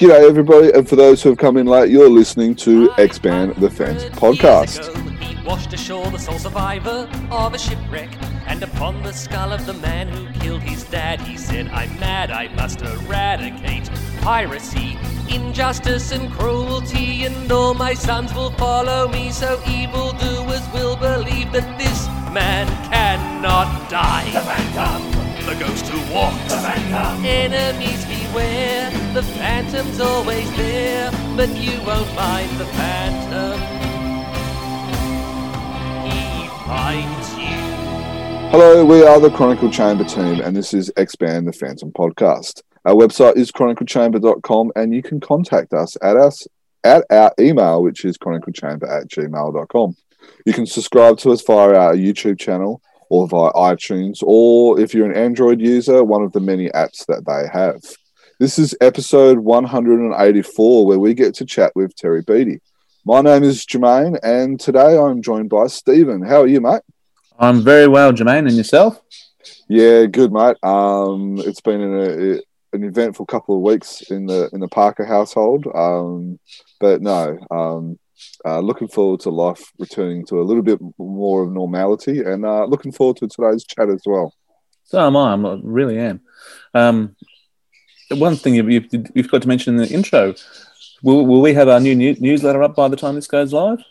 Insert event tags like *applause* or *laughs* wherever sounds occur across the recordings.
G'day, everybody, and for those who have come in late, you're listening to Expand the Fence podcast. He washed ashore the sole survivor of a shipwreck, and upon the skull of the man who killed his dad, he said, I'm mad, I must eradicate piracy, injustice, and cruelty, and all my sons will follow me, so evildoers will believe that this man cannot die. The Phantom! The ghost who walks. The Phantom! Enemies beware, the Phantom's always there, but you won't find the Phantom. He finds you. Hello, we are the Chronicle Chamber team, and this is Expand the Phantom podcast. Our website is chroniclechamber.com, and you can contact us at us at our email, which is chroniclechamber at gmail.com. You can subscribe to us via our YouTube channel or via iTunes, or if you're an Android user, one of the many apps that they have. This is episode 184, where we get to chat with Terry Beatty. My name is Jermaine, and today I'm joined by Stephen. How are you, mate? I'm very well, Jermaine, and yourself? Yeah, good, mate. Um, it's been an, an eventful couple of weeks in the in the Parker household, um, but no, um, uh, looking forward to life returning to a little bit more of normality, and uh, looking forward to today's chat as well. So am I. I really am. Um, one thing you've, you've, got to mention in the intro: will, will we have our new newsletter up by the time this goes live?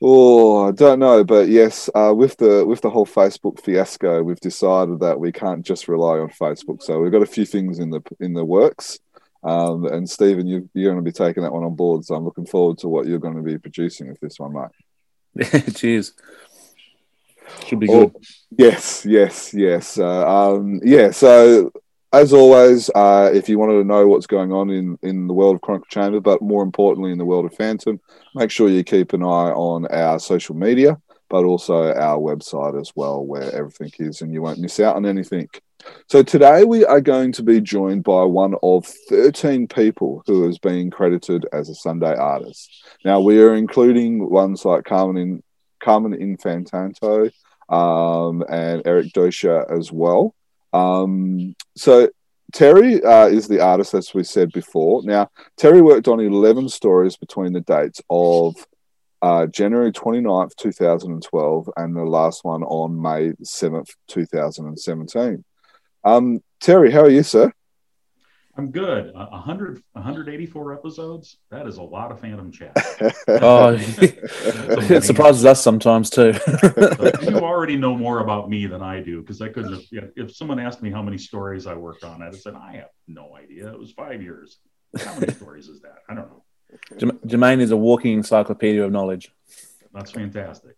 Oh, I don't know, but yes, uh, with the with the whole Facebook fiasco, we've decided that we can't just rely on Facebook. So we've got a few things in the in the works. Um, and Stephen, you, you're going to be taking that one on board, so I'm looking forward to what you're going to be producing with this one, mate. *laughs* Cheers. Should be good. Oh, yes, yes, yes. Uh, um, yeah. So as always, uh, if you wanted to know what's going on in, in the world of Chronicle Chamber, but more importantly in the world of Phantom, make sure you keep an eye on our social media, but also our website as well, where everything is, and you won't miss out on anything. So today we are going to be joined by one of 13 people who has been credited as a Sunday artist. Now we are including ones like Carmine in Carmine Infantino um, and Eric Doescher as well. Um, so Terry uh, is the artist, as we said before. Now, Terry worked on 11 stories between the dates of uh, January 29th, 2012, and the last one on May 7th, 2017. Um, Terry, how are you, sir? I'm good. Uh, 100, 184 episodes. That is a lot of Phantom chat. *laughs* oh, *laughs* *laughs* it surprises us sometimes too. you already know more about me than I do because I couldn't have. You know, if someone asked me how many stories I worked on, I'd have said I have no idea. It was five years. How many stories is that? I don't know. Jermaine is a walking encyclopedia of knowledge. That's fantastic.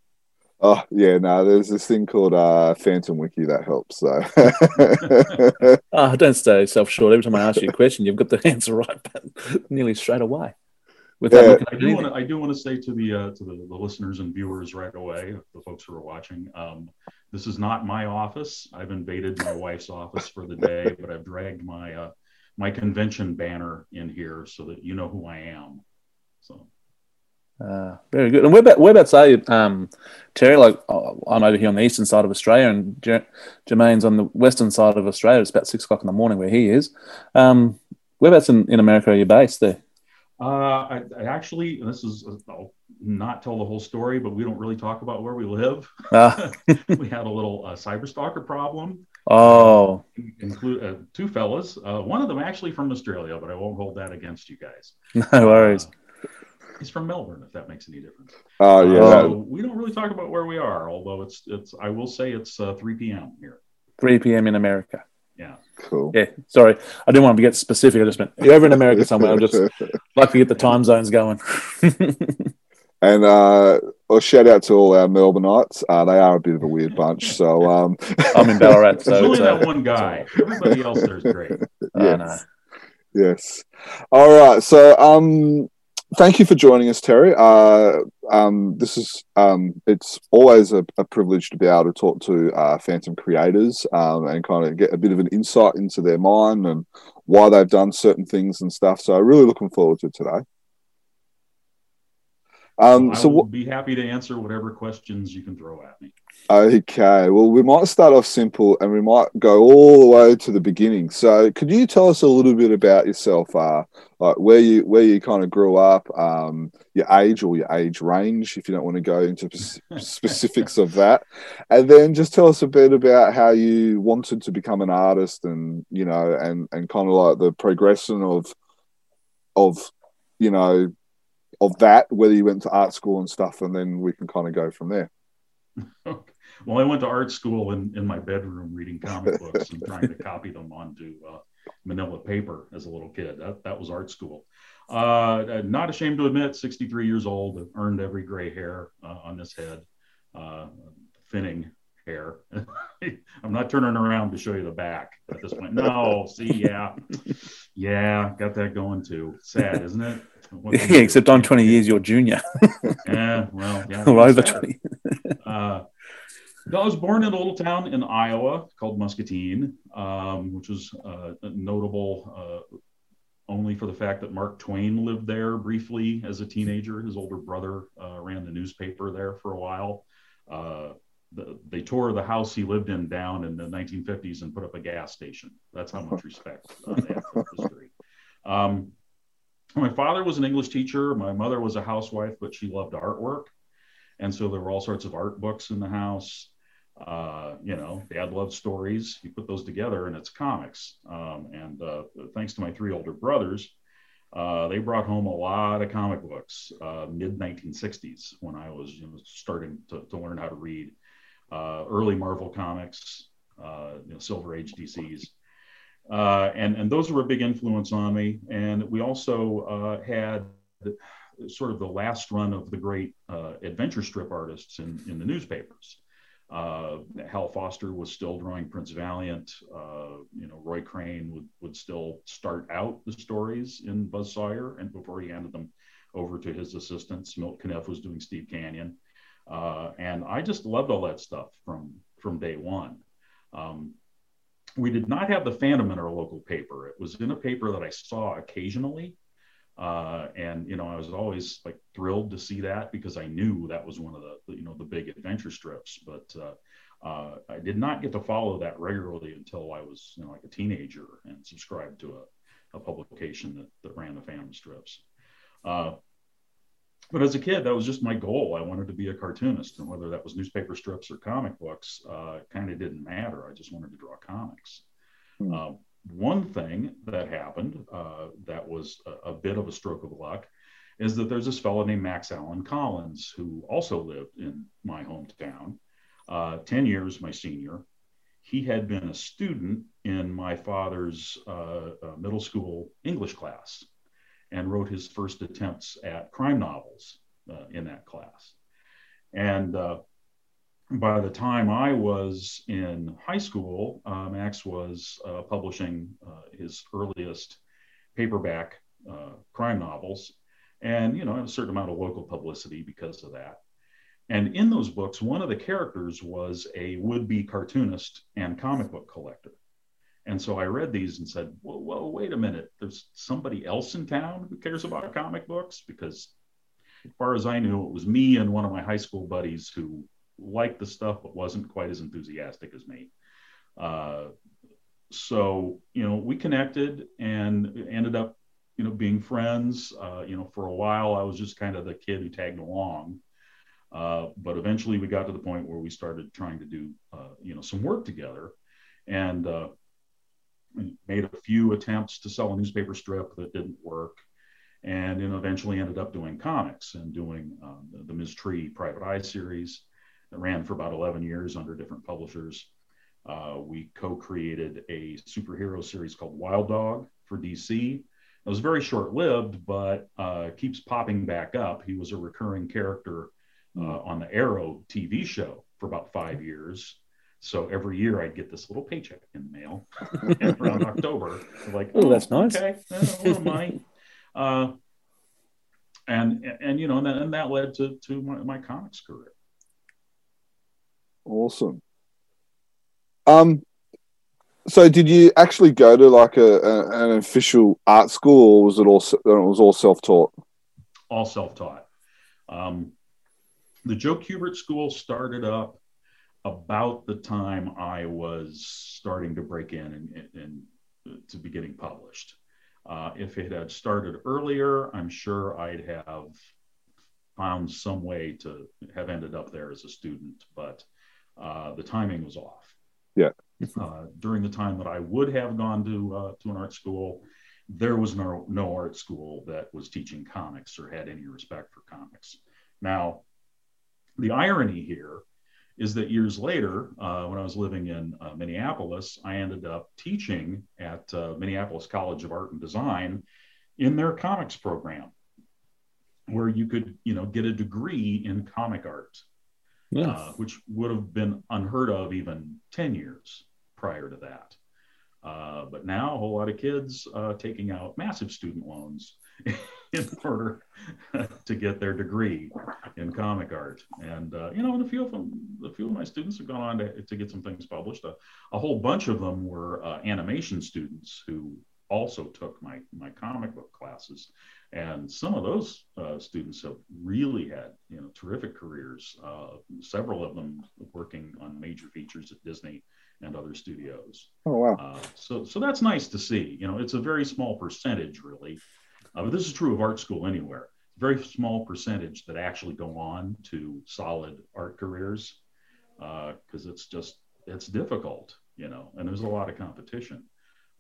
Oh yeah, no. There's this thing called uh, Phantom Wiki that helps. So, oh, *laughs* don't stay self-short. Every time I ask you a question, you've got the answer right back nearly straight away. yeah. I do want to. I do want to say to the uh, to the, the, listeners and viewers right away, the folks who are watching, um, this is not my office. I've invaded my wife's office for the day, *laughs* but I've dragged my uh, my convention banner in here so that you know who I am. So. Uh, very good. And where about whereabouts are you, um, Terry? Like I'm over here on the eastern side of Australia, and Jermaine's on the western side of Australia. It's about six o'clock in the morning where he is. Um, whereabouts in, in America are you based there? Uh, I, I, actually, this is I'll not tell the whole story, but we don't really talk about where we live. Ah. *laughs* we had a little uh, cyber stalker problem. Oh, include uh, two fellas. Uh, one of them actually from Australia, but I won't hold that against you guys. *laughs* No worries. Uh, He's from Melbourne, if that makes any difference. Oh yeah. Uh, we don't really talk about where we are, although it's it's. I will say it's uh, 3 p.m. here. 3 p.m. in America. Yeah. Cool. Yeah. Sorry, I didn't want to get specific. I just meant you're over in America somewhere. I'm just like to get the time zones going. *laughs* and uh, well, shout out to all our Melbourneites. Uh, they are a bit of a weird bunch. So um... *laughs* I'm in Ballarat. *laughs* So only that one guy. Everybody else there's great. Yes. Yes. All right. So um, thank you for joining us, Terry. Uh, um, this is um, it's always a, a, privilege to be able to talk to uh, Phantom creators um, and kind of get a bit of an insight into their mind and why they've done certain things and stuff. So, really looking forward to today. Um, so will what? be happy to answer whatever questions you can throw at me. Okay, well, we might start off simple and we might go all the way to the beginning. So, could you tell us a little bit about yourself, uh, like where you where you kind of grew up, um, your age or your age range, if you don't want to go into *laughs* specifics of that, and then just tell us a bit about how you wanted to become an artist, and you know, and and kind of like the progression of of you know of that, whether you went to art school and stuff, and then we can kind of go from there. Well, I went to art school in, in my bedroom reading comic books and trying to copy them onto uh, manila paper as a little kid. That, that was art school. Uh, not ashamed to admit, 63 years old, earned every gray hair uh, on this head, uh, thinning hair. *laughs* I'm not turning around to show you the back at this point. No, see, yeah, yeah, got that going too. Sad, isn't it? Yeah, *laughs* except I'm 20 years your junior. yeah, well, *laughs* yeah, or over 20. *laughs* uh, I was born in a little town in Iowa called Muscatine, um, which was uh, notable uh, only for the fact that Mark Twain lived there briefly as a teenager. His older brother uh, ran the newspaper there for a while. Uh, the, they tore the house he lived in down in the 1950s and put up a gas station. That's how much respect they have for history. Um, my father was an English teacher. My mother was a housewife, but she loved artwork. And so there were all sorts of art books in the house. Uh, you know, dad loved stories. You put those together and it's comics. Um, and uh, thanks to my three older brothers, uh, they brought home a lot of comic books, uh, mid 1960s, when I was you know, starting to, to, learn how to read. Uh, early Marvel comics, uh, you know, Silver Age DCs. And, and those were a big influence on me. And we also had sort of the last run of the great uh, adventure strip artists in, in the newspapers. Uh, Hal Foster was still drawing Prince Valiant. Uh, you know, Roy Crane would, would still start out the stories in Buzz Sawyer, and before he handed them over to his assistants, Milt Caniff was doing Steve Canyon, uh, and I just loved all that stuff from from day one. Um, we did not have the Phantom in our local paper. It was in a paper that I saw occasionally, uh, and you know, I was always like thrilled to see that because I knew that was one of the you know the big adventure strips. But uh, uh, I did not get to follow that regularly until I was you know, like a teenager and subscribed to a, a publication that, that ran the Phantom strips. Uh, but as a kid, that was just my goal. I wanted to be a cartoonist, and whether that was newspaper strips or comic books, uh, kind of didn't matter. I just wanted to draw comics. Mm one thing that happened uh, that was a, a, bit of a stroke of luck is that there's this fellow named Max Allan Collins who also lived in my hometown, uh, 10 years my senior. He had been a student in my father's uh, uh middle school English class and wrote his first attempts at crime novels uh, in that class. And uh, by the time I was in high school, uh, Max was uh, publishing uh, his earliest paperback crime novels, and you know, a certain amount of local publicity because of that. And in those books, one of the characters was a would-be cartoonist and comic book collector. And so I read these and said, "Whoa, wait a minute! There's somebody else in town who cares about comic books." Because, as far as I knew, it was me and one of my high school buddies who liked the stuff but wasn't quite as enthusiastic as me. Uh, so you know we connected and ended up you know being friends. Uh, you know for a while I was just kind of the kid who tagged along. Uh, but eventually we got to the point where we started trying to do uh, you know some work together and uh, made a few attempts to sell a newspaper strip that didn't work and know, eventually ended up doing comics and doing um, the, the Ms. Tree Private Eye series that ran for about 11 years under different publishers. Uh, we co-created a superhero series called Wild Dog for DC. It was very short-lived, but uh, keeps popping back up. He was a recurring character uh, on the Arrow TV show for about five years. So every year I'd get this little paycheck in the mail *laughs* around October. like, oh, that's nice. Okay, a little money. Uh, and and you know, and, then, and that led to to my, my comics career. Awesome. Um, so did you actually go to like a, a an official art school, or was it all it was all self taught? All self taught. Um, the Joe Kubert School started up about the time I was starting to break in and, and, and to be getting published. Uh, if it had started earlier, I'm sure I'd have found some way to have ended up there as a student, but uh, the timing was off. Yeah. Uh, during the time that I would have gone to uh, to an art school, there was no no art school that was teaching comics or had any respect for comics. Now, the irony here is that years later, uh, when I was living in uh, Minneapolis, I ended up teaching at uh, Minneapolis College of Art and Design in their comics program, where you could, you know, get a degree in comic art. Uh, which would have been unheard of even ten years prior to that. Uh, but now a whole lot of kids uh, taking out massive student loans in order *laughs* to get their degree in comic art. And uh, you know, and a few of them, a few of my students have gone on to, to get some things published. A, a whole bunch of them were uh, animation students who also took my my comic book classes, and some of those uh, students have really had you know terrific careers. Uh, several of them working on major features at Disney and other studios. Oh wow! Uh, so so that's nice to see. You know, it's a very small percentage really uh, but this is true of art school anywhere. Very small percentage that actually go on to solid art careers because uh, it's just it's difficult, you know, and there's a lot of competition.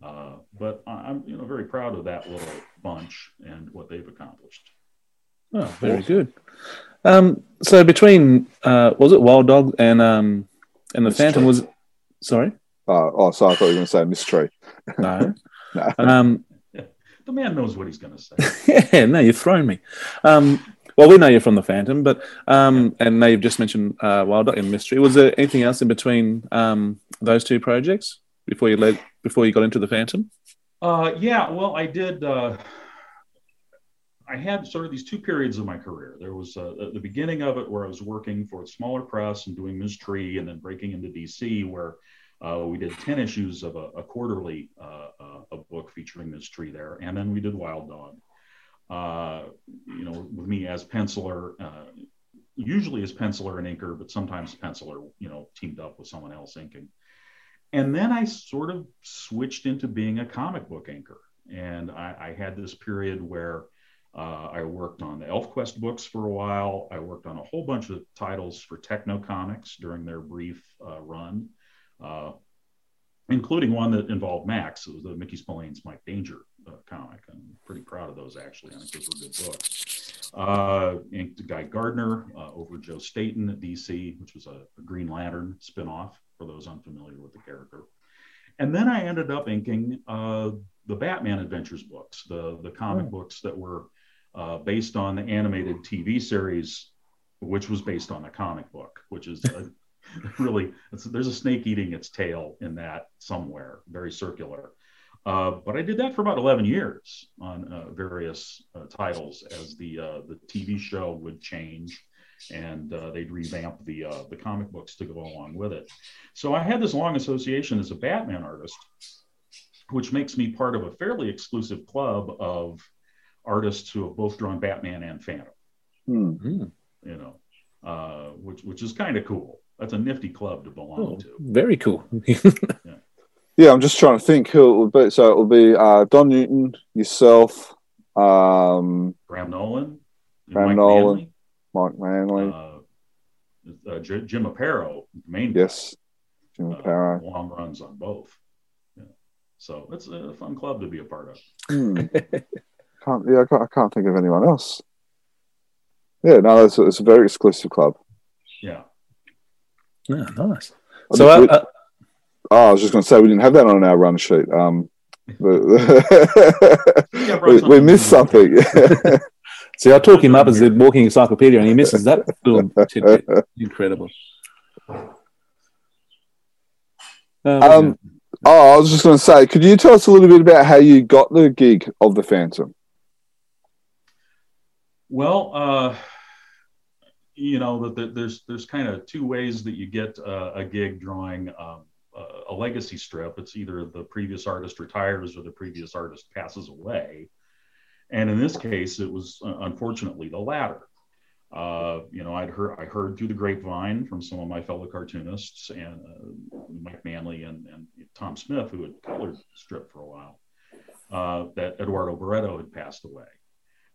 Uh, but I'm you know very proud of that little bunch and what they've accomplished. Oh, very good. Um, so between uh, was it Wild Dog and um, and the Phantom was sorry. Uh, oh, sorry, I thought you were going to say Ms. Tree. No. *laughs* no. Um, the man knows what he's going to say. *laughs* yeah, no, you've thrown me. Um, well, we know you're from the Phantom, but um, and now you've just mentioned uh, Wild Dog and Ms. Tree. Was there anything else in between um, those two projects before you led before you got into the Phantom? Uh, yeah, well, I did. Uh, I had sort of these two periods of my career. There was uh, the beginning of it where I was working for a smaller press and doing Ms. Tree, and then breaking into DC, where uh, we did 10 issues of a, a quarterly uh, uh, a book featuring this tree there. And then we did Wild Dog. Uh, you know, with me as penciler, uh, usually as penciler and inker, but sometimes penciler, you know, teamed up with someone else inking. And then I sort of switched into being a comic book inker. And I, I had this period where uh, I worked on the ElfQuest books for a while. I worked on a whole bunch of titles for Tekno Comix during their brief uh, run uh, including one that involved Max. It was the Mickey Spillane's Mike Danger uh, comic. I'm pretty proud of those, actually. I think those were good books. Uh, inked Guy Gardner uh, over Joe Staton at DC, which was a, a Green Lantern spinoff for those unfamiliar with the character. And then I ended up inking uh, the Batman Adventures books, the, the comic oh. books that were uh, based on the animated TV series, which was based on the comic book, which is a, *laughs* really, there's a snake eating its tail in that somewhere, very circular. Uh, but I did that for about 11 years on uh, various uh, titles as the uh, the TV show would change and uh, they'd revamp the uh, the comic books to go along with it. So I had this long association as a Batman artist, which makes me part of a fairly exclusive club of artists who have both drawn Batman and Phantom. Mm-hmm. You know, which which is kind of cool that's a nifty club to belong oh, to. Very cool. *laughs* yeah. yeah. I'm just trying to think who it will be. So it will be uh, Don Newton, yourself, um, Graham Nolan, Graham Mike Nolan, Manley, Mike Manley, uh, uh, J- Jim Aparo, main yes, Jim uh, Aparo. long runs on both. Yeah. So it's a fun club to be a part of. Mm. *laughs* can't, yeah, I can't, I can't, think of anyone else. Yeah, no, it's, it's a very exclusive club. Yeah. Yeah, nice. So, uh, uh, oh, I was just going to say we didn't have that on our run sheet. Um, *laughs* we, we, missed something. *laughs* See, I talk him up as the walking encyclopedia, and he misses that little tidbit. Incredible. Uh, um, oh, I was just going to say, could you tell us a little bit about how you got the gig of the Phantom? Well, uh, you know that there's there's kind of two ways that you get uh, a gig drawing um, a legacy strip. It's either the previous artist retires or the previous artist passes away, and in this case, it was uh, unfortunately the latter. Uh, you know, I'd heard I heard through the grapevine from some of my fellow cartoonists and uh, Mike Manley and, and Tom Smith, who had colored the strip for a while, uh, that Eduardo Barreto had passed away,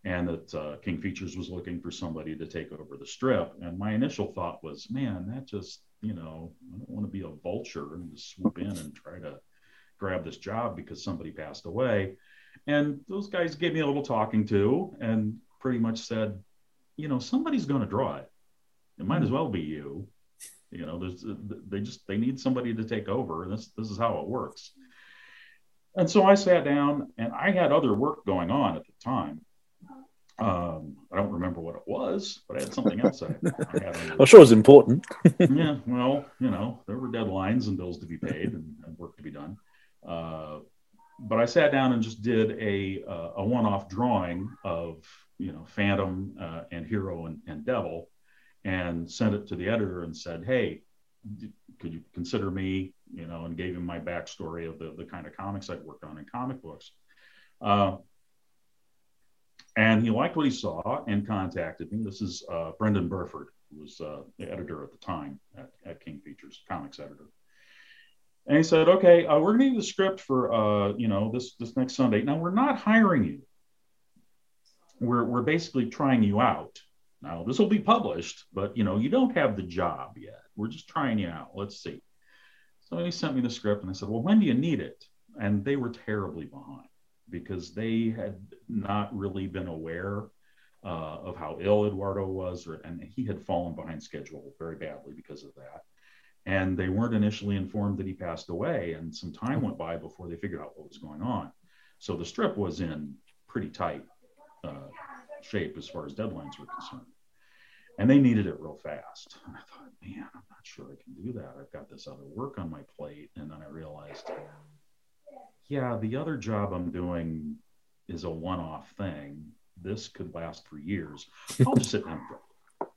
and that uh, King Features was looking for somebody to take over the strip. And my initial thought was, man, that just you know, I don't want to be a vulture and just swoop in and try to grab this job because somebody passed away. And those guys gave me a little talking to and pretty much said, you know, somebody's going to draw it. It might as well be you. You know, there's they just they need somebody to take over. This this is how it works. And so I sat down, and I had other work going on at the time. Um, I don't remember what it was, but I had something else. I, I had *laughs* I'm sure it was important. *laughs* yeah, well, you know, there were deadlines and bills to be paid and, and work to be done. Uh, but I sat down and just did a uh, a one-off drawing of you know Phantom uh, and Hero and, and Devil, and sent it to the editor and said, "Hey, could you consider me?" You know, and gave him my backstory of the the kind of comics I'd worked on in comic books. Uh, and he liked what he saw and contacted me. This is uh, Brendan Burford, who was uh, the editor at the time at, at King Features, comics editor. And he said, "Okay, uh, we're going to need the script for uh, you know this this next Sunday. Now we're not hiring you. We're we're basically trying you out. Now this will be published, but you know you don't have the job yet. We're just trying you out. Let's see." So he sent me the script, and I said, "Well, when do you need it?" And they were terribly behind because they had not really been aware uh, of how ill Eduardo was, or, and he had fallen behind schedule very badly because of that. And they weren't initially informed that he passed away and some time went by before they figured out what was going on. So the strip was in pretty tight uh, shape as far as deadlines were concerned. And they needed it real fast. And i thought man i'm not sure i can do that. I've got this other work on my plate. And then i realized yeah the other job i'm doing is a one-off thing this could last for years i'll just sit down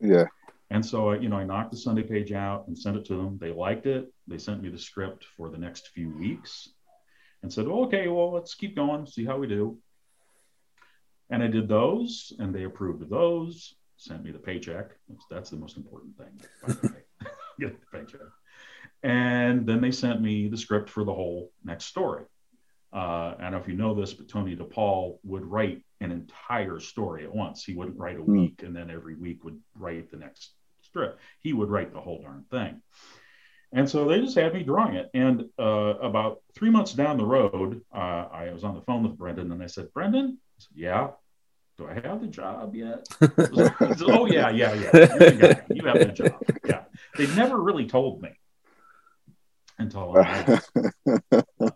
yeah and so, uh, you know, I knocked the Sunday page out and sent it to them. They liked it. They sent me the script for the next few weeks and said, well, okay, well, let's keep going, see how we do. And I did those, and they approved of those, sent me the paycheck. That's the most important thing, by the way. *laughs* Get the paycheck. And then they sent me the script for the whole next story. Uh, I don't know if you know this, but Tony DePaul would write an entire story at once. He wouldn't write a hmm. week and then every week would write the next strip. He would write the whole darn thing. And so they just had me drawing it. And uh, about three months down the road, uh, I was on the phone with Brendan and I said, Brendan, I said, yeah, do I have the job yet? *laughs* said, oh, yeah, yeah, yeah. You have the job. Yeah. They never really told me until I all right, fine.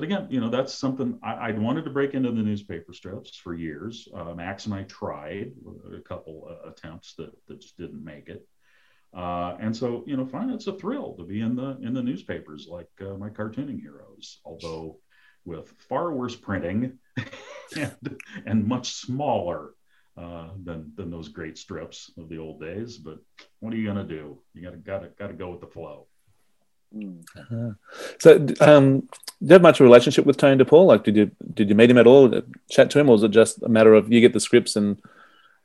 But again, you know, that's something I, I, wanted to break into the newspaper strips for years. Uh, Max and I tried a couple uh, attempts that, that just didn't make it. Uh, and so, you know, fine, it's a thrill to be in the in the newspapers like uh, my cartooning heroes, although with far worse printing *laughs* and, and much smaller uh, than than those great strips of the old days. But what are you gonna do? You gotta gotta gotta go with the flow. Uh-huh. So, um, do you have much of a relationship with Tony DePaul? Like, did you did you meet him at all? Chat to him, or was it just a matter of you get the scripts and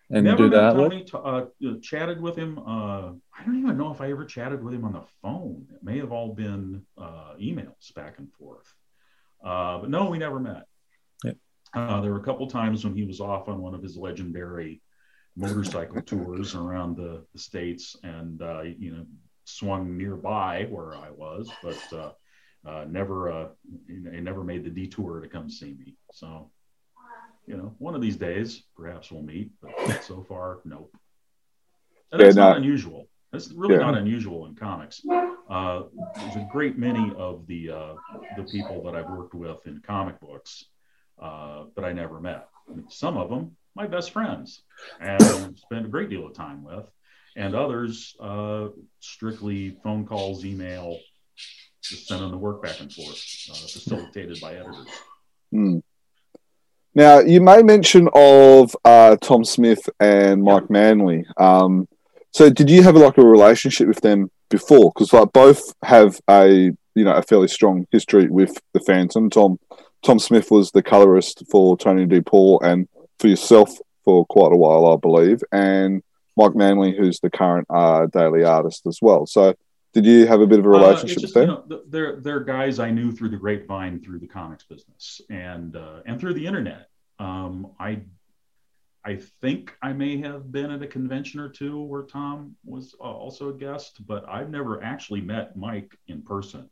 and Never do that? Tony t- uh, chatted with him. Uh, I don't even know if I ever chatted with him on the phone. It may have all been uh, emails back and forth. Uh, but no, we never met. Yep. Uh, there were a couple times when he was off on one of his legendary motorcycle tours around the, the states, and you know swung nearby where I was, but uh, uh, never uh, he never made the detour to come see me. So, you know, one of these days perhaps we'll meet, but so far, nope. And that's yeah, not, not unusual. That's really yeah. not unusual in comics. Uh, there's a great many of the uh, the people that I've worked with in comic books uh, that I never met. Some of them, my best friends, and spent a great deal of time with and others uh, strictly phone calls, email, just sending the work back and forth, uh, facilitated by editors. Hmm. Now, you made mention of uh, Tom Smith and Mike Manley. Um, so, did you have like a relationship with them before? Because like both have a you know a fairly strong history with the Phantom. Tom Tom Smith was the colorist for Tony DePaul, and for yourself, for quite a while, I believe, and Mike Manley, who's the current uh, daily artist as well. So, did you have a bit of a uh, relationship uh, just, with them? You know, they're they're guys I knew through the grapevine, through the comics business, and uh, and through the internet. Um, I I think I may have been at a convention or two where Tom was uh, also a guest, but I've never actually met Mike in person.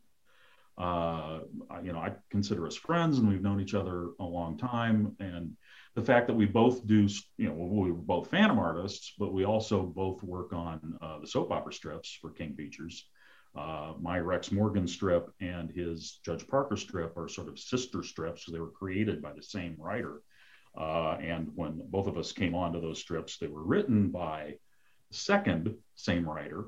Uh, you know, I consider us friends, and we've known each other a long time. And the fact that we both do, you know, we were both Phantom artists, but we also both work on uh, the soap opera strips for King Features. Uh, my Rex Morgan strip and his Judge Parker strip are sort of sister strips because they were created by the same writer. Uh, and when both of us came onto those strips, they were written by the second same writer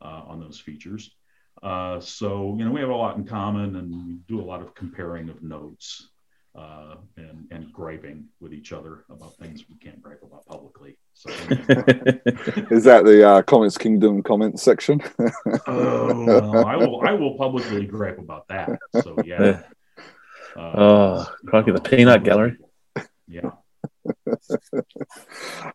uh, on those features. Uh, so, you know, we have a lot in common and we do a lot of comparing of notes uh, and, and griping with each other about things we can't gripe about publicly. So, *laughs* Is that the uh, Comics Kingdom comments section? *laughs* oh, well, I will I will publicly gripe about that. So, yeah. Uh, oh, crikey, the peanut gallery. Yeah. *laughs*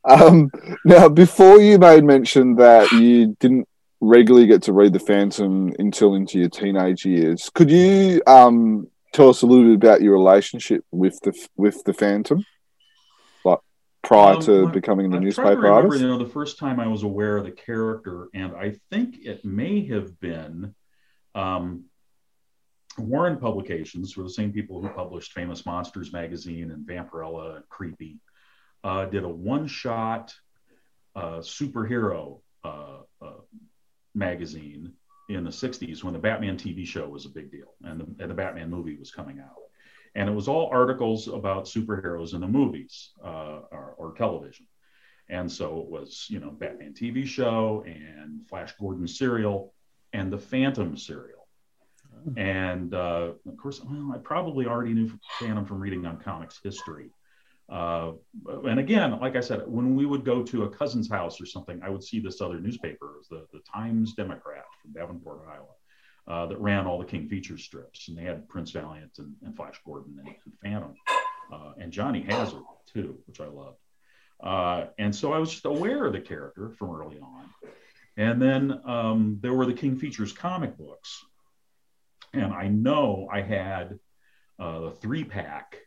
um, now, before you made mention that you didn't regularly get to read the Phantom until into your teenage years, could you um, tell us a little bit about your relationship with the with the Phantom, like prior um, to becoming the I newspaper remember, artist? You know, the first time I was aware of the character, and I think it may have been. Um, Warren Publications were the same people who published Famous Monsters magazine and Vampirella and Creepy. Uh, did a one-shot uh, superhero uh, uh magazine in the 60s when the Batman TV show was a big deal and the, and the Batman movie was coming out. And it was all articles about superheroes in the movies uh, or, or television. And so it was, you know, Batman TV show and Flash Gordon serial and the Phantom serial and uh, of course, well, I probably already knew Phantom from reading on comics history. Uh, and again, like I said, when we would go to a cousin's house or something, I would see this other newspaper, the, the Times Democrat from Davenport, Iowa, uh, that ran all the King feature strips. And they had Prince Valiant and, and Flash Gordon and, and Phantom uh, and Johnny Hazard, too, which I loved. Uh, and so I was just aware of the character from early on. And then um, there were the King Features comic books, and I know I had uh, the three pack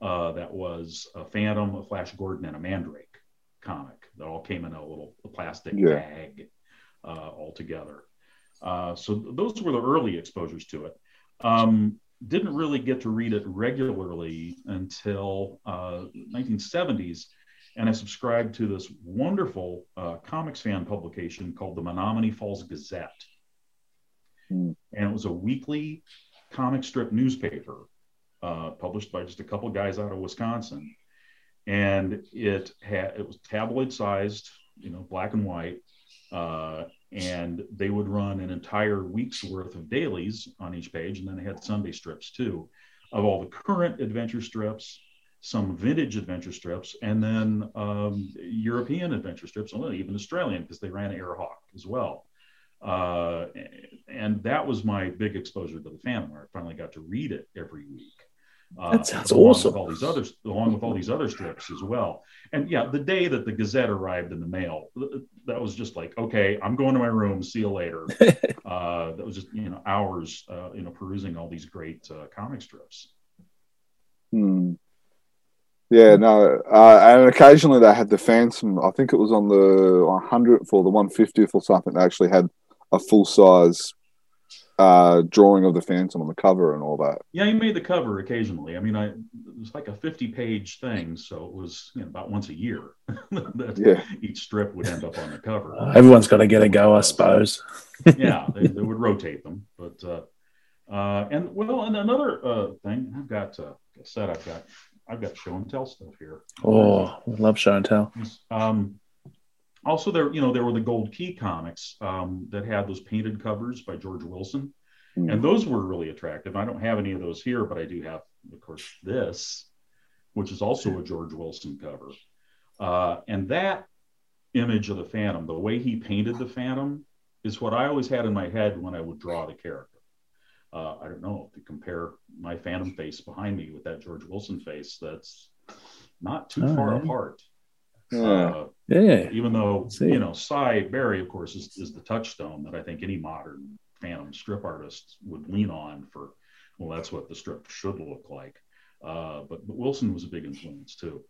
uh, that was a Phantom, a Flash Gordon, and a Mandrake comic that all came in a little plastic yeah. bag uh, all together. Uh, so those were the early exposures to it. Um, didn't really get to read it regularly until 1970s, uh, and I subscribed to this wonderful uh, comics fan publication called the Menomonee Falls Gazette Mm. And it was a weekly comic strip newspaper uh, published by just a couple guys out of Wisconsin. And it had it was tabloid sized, you know, black and white. Uh, and they would run an entire week's worth of dailies on each page, and then they had Sunday strips too, of all the current adventure strips, some vintage adventure strips, and then um, European adventure strips, and even Australian because they ran Airhawk as well. Uh, and that was my big exposure to the Phantom. I finally got to read it every week. Uh, that sounds awesome. With all these others, along with all these other strips as well. And yeah, the day that the Gazette arrived in the mail, that was just like, okay, I'm going to my room. See you later. *laughs* uh, that was just you know hours, uh, you know, perusing all these great uh, comic strips. Hmm. Yeah, no, uh, and occasionally they had the Phantom. I think it was on the 100th or the 150th or something. They actually had a full size uh, drawing of the Phantom on the cover and all that. Yeah, he made the cover occasionally. I mean, I it was like a fifty-page thing, so it was you know, about once a year *laughs* that yeah. each strip would end up on the cover. Uh, *laughs* everyone's got to get a go, I suppose. *laughs* yeah, they, they, would rotate them, but uh, uh, and well, and another uh, thing I've got uh, i said I've got I've got show and tell stuff here. Oh, we love show and tell. Um, also there you know there were the gold key comics um, that had those painted covers by george wilson. Mm. and those were really attractive. I don't have any of those here but i do have of course this which is also a george wilson cover. Uh, and that image of the phantom the way he painted the phantom is what i always had in my head when i would draw the character. Uh, i don't know if to compare my phantom face behind me with that george wilson face that's not too far apart. Yeah. Uh, Yeah. even though See. you know Sy Barry, of course, is, is the touchstone that I think any modern Phantom strip artist would lean on for. Well, that's what the strip should look like. Uh, but, but Wilson was a big influence too.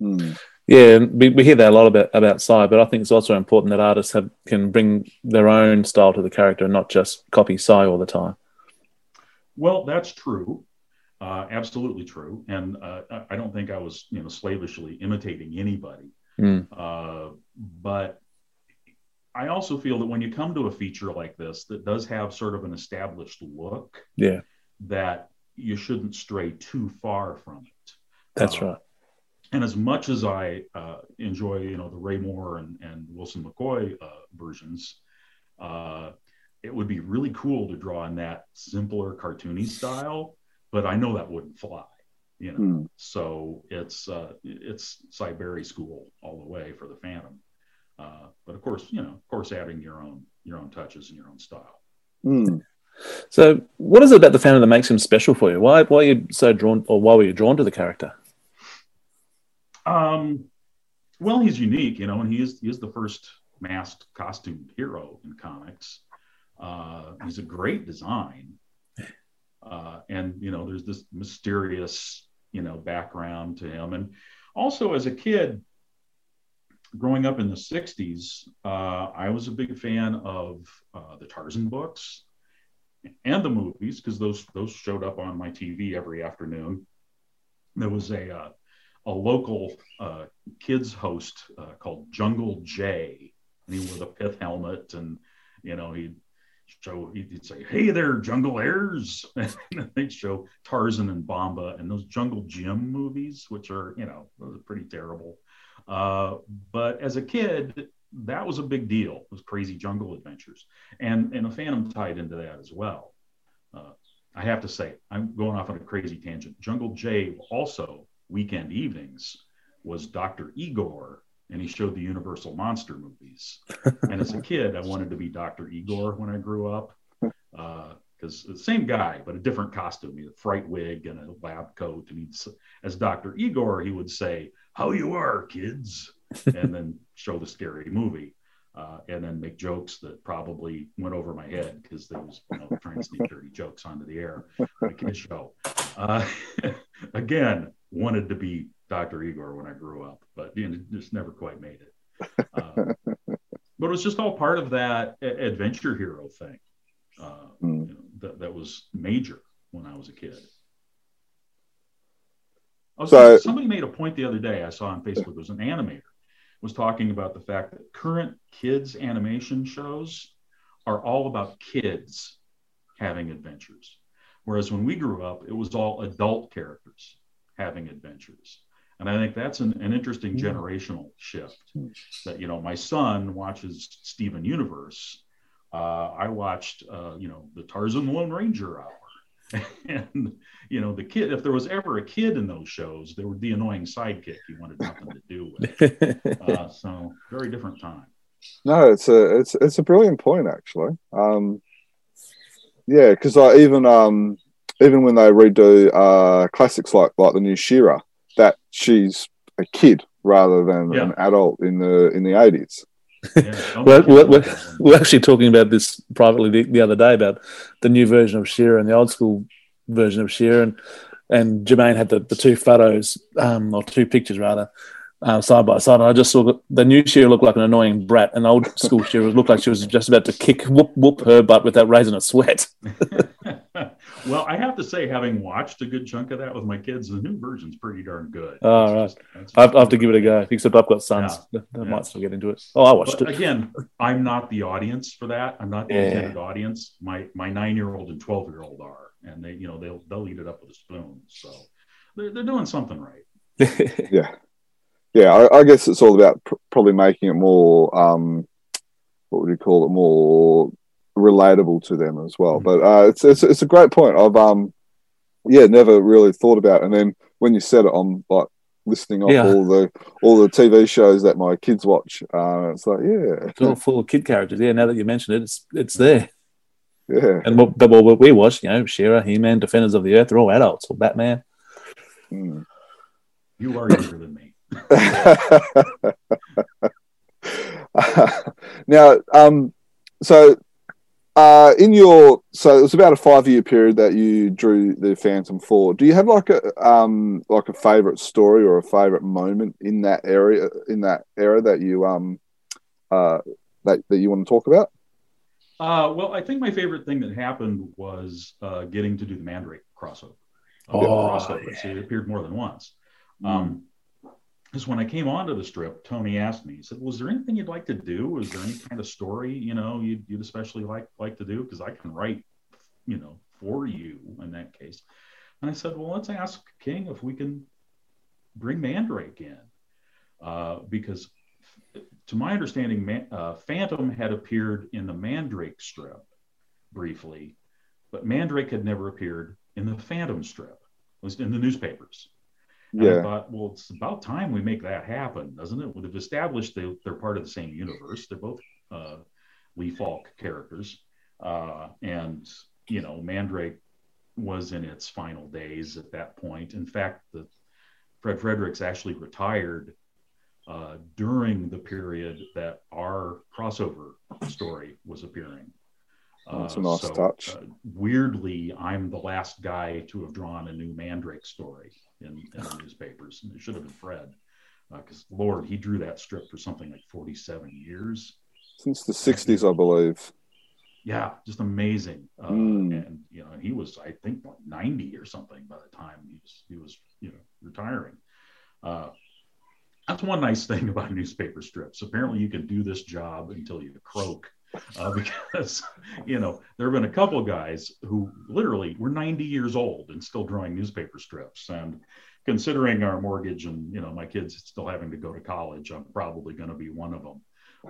Hmm. Yeah, we, we hear that a lot about about Sy, but I think it's also important that artists have can bring their own style to the character and not just copy Sy all the time. Well, that's true. Uh, absolutely true. And uh, I- don't think I was, you know, slavishly imitating anybody. Mm. Uh, but I also feel that when you come to a feature like this that does have sort of an established look, Yeah, that you shouldn't stray too far from it. that's Uh, right. And as much as I uh, enjoy, you know, the Ray Moore and, and Wilson McCoy uh, versions, uh, it would be really cool to draw in that simpler cartoony style. But I know that wouldn't fly, you know. Hmm. So it's uh, it's Sy Barry school all the way for the Phantom. Uh, but of course, you know, of course, adding your own your own touches and your own style. Hmm. So, what is it about the Phantom that makes him special for you? Why why are you so drawn, or why were you drawn to the character? Um, well, he's unique, you know, and he is he is the first masked costumed hero in comics. Uh, he's a great design, uh, and you know, there's this mysterious, you know, background to him, and also as a kid, growing up in the '60s, uh, I was a big fan of uh, the Tarzan books and the movies because those those showed up on my TV every afternoon. There was a uh, a local uh, kids host uh, called Jungle Jay, and he wore the pith helmet, and you know he'd show he'd say, "Hey there, Jungle Airs," *laughs* and they'd show Tarzan and Bomba and those Jungle Jim movies, which are you know pretty terrible. Uh, but as a kid, that was a big deal. Those crazy jungle adventures, and and a Phantom tied into that as well. Uh, I have to say, I'm going off on a crazy tangent. Jungle Jay also weekend evenings was Dr. Igor, and he showed the Universal Monster movies. *laughs* and as a kid, I wanted to be Dr. Igor when I grew up. Because the same guy, but a different costume, he had a fright wig and a lab coat. And he'd, as Dr. Igor, he would say, How you are, kids? and then *laughs* show the scary movie. Uh, and then make jokes that probably went over my head because they was you know, trying to sneak *laughs* dirty jokes onto the air on a show. Uh, again, wanted to be Dr. Igor when I grew up, but you know, just never quite made it. *laughs* Uh, but it was just all part of that adventure hero thing uh, Mm. you know, that, that was major when I was a kid. Was- So- somebody made a point the other day I saw on Facebook. It was an animator was talking about the fact that current kids animation shows are all about kids having adventures, whereas when we grew up, it was all adult characters having adventures. And I think that's an, an interesting generational shift. That you know, my son watches Steven Universe. Uh, I watched, uh, you know, the Tarzan Lone Ranger hour, *laughs* and you know, the kid. If there was ever a kid in those shows, there would be annoying sidekick you wanted nothing to do with. *laughs* Uh, so very different time. No, it's a it's it's a brilliant point actually. Um, yeah, because I even um even when they redo uh classics like like the new She-Ra, that she's a kid rather than Yeah. an adult in the in the eighties. Yeah, *laughs* We're, we're, we're, like that one. we're actually talking about this privately the, the other day about the new version of She-Ra and the old school version of She-Ra. And, and Jermaine had the, the two photos, um, or two pictures rather, uh, side by side. And I just saw that the new She-Ra looked like an annoying brat, and the old school She-Ra looked like she was just about to kick, whoop, whoop her butt without raising a sweat. *laughs* *laughs* well, I have to say, having watched a good chunk of that with my kids, the new version's pretty darn good. Oh, It's right. just- I have, I have to give it a go, except I've got sons that, that Yeah. might still get into it. Oh, I watched But it. again, I'm not the audience for that. I'm not the Yeah. intended audience. My my nine year old and twelve year old are, and they you know they'll they'll eat it up with a spoon. So they're, they're doing something right. *laughs* Yeah, yeah. I, I guess it's all about pr- probably making it more um, what would you call it, more relatable to them as well. Mhm. But uh, it's it's it's a great point. I've um, yeah, never really thought about. It. And then when you said it, I'm like listening off Yeah. all the all the TV shows that my kids watch. Uh, it's like yeah, It's all full of kid characters. Yeah, now that you mention it, it's it's there. yeah. And what, but what we watched, you know, She-Ra, He Man, Defenders of the Earth, they're all adults, or Batman. Mm. You are younger than me. *laughs* now, um, so uh, in your so it was about a five year period that you drew the Phantom Four. Do you have like a um like a favorite story or a favorite moment in that area in that era that you um uh that, that you want to talk about? Uh, well, I think my favorite thing that happened was uh, getting to do the Mandrake crossover. Uh, Oh, crossover. yeah. So it appeared more than once. Um, because when I came onto the strip, Tony asked me, he said, Was there anything you'd like to do? Was there any kind of story, you know, you'd, you'd especially like like to do? Because I can write, you know, for you in that case. And I said, Well, let's ask King if we can bring Mandrake in. Uh, because to my understanding, Man, uh, Phantom had appeared in the Mandrake strip briefly, but Mandrake had never appeared in the Phantom strip. It was in the newspapers. And I thought, well, it's about time we make that happen, doesn't it? We've established they, they're part of the same universe. They're both uh, Lee Falk characters. Uh, and, you know, Mandrake was in its final days at that point. In fact, the Fred Fredericks actually retired uh, during the period that our crossover story was appearing. Oh, That's a nice touch. uh, weirdly, I'm the last guy to have drawn a new Mandrake story in, in the newspapers. And it should have been Fred, because Lord, he drew that strip for something like 47 years. since the '60s, I believe. Yeah, just amazing. Uh, Mm. And you know, he was, I think, like 90 or something by the time he was, he was, you know, retiring. Uh, that's one nice thing *laughs* about newspaper strips. Apparently, you can do this job until you croak, uh, *laughs* because you know there have been a couple of guys who literally were 90 years old and still drawing newspaper strips. And considering our mortgage and you know my kids still having to go to college, I'm probably going to be one of them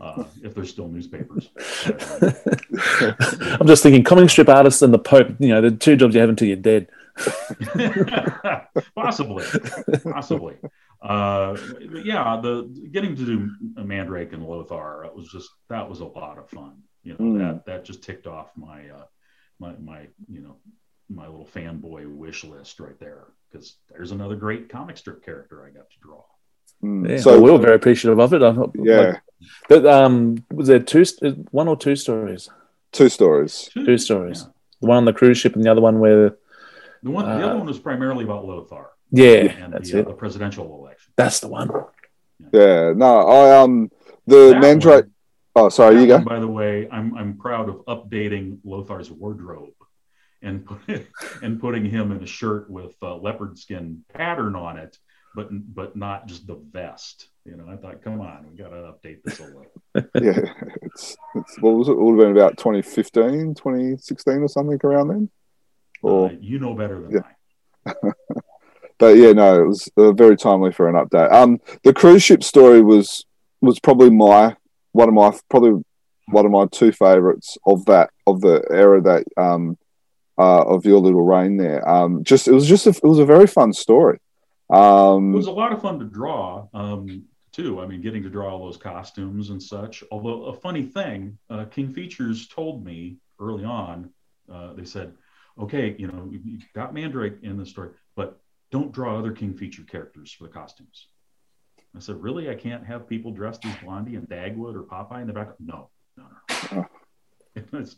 uh, *laughs* if there's still newspapers. *laughs* I'm just thinking, comic strip artist and the Pope. You know, the two jobs you have until you're dead. *laughs* possibly, possibly. Uh, but yeah, the getting to do Mandrake and Lothar it was just that was a lot of fun. You know Mm. that that just ticked off my uh, my my you know my little fanboy wish list right there because there's another great comic strip character I got to draw. Mm. Yeah, So we were very appreciative of it. I thought, yeah, like, but, um, was there two, one or two stories? two stories. Two stories. Yeah. The one on the cruise ship and the other one where, The one, the Uh, other one was primarily about Lothar yeah, and that's the, uh, it. the presidential election. That's the one. Yeah, no, I um the That Mandrake. one- Oh, sorry, you go. one, By the way, I'm I'm proud of updating Lothar's wardrobe and put, and putting him in a shirt with uh, leopard skin pattern on it, but but not just the vest. You know, I thought, come on, we got to update this a little. *laughs* yeah, it's, it's what was it? It would have been about 2015, 2016 or something around then. Or Uh, you know better than Yeah. I. *laughs* but yeah, no, it was uh, very timely for an update. Um, the cruise ship story was was probably my one of my probably one of my two favorites of that of the era that um uh, of your little reign there. Um, just it was just a, it was a very fun story. Um, It was a lot of fun to draw, um, too. I mean, getting to draw all those costumes and such. Although a funny thing, uh, King Features told me early on, uh, they said, "Okay, you know, you you got Mandrake in the story, but don't draw other King Feature characters for the costumes." I said, "Really? I can't have people dressed as Blondie and Dagwood or Popeye in the back?" No, no, no. *laughs* It was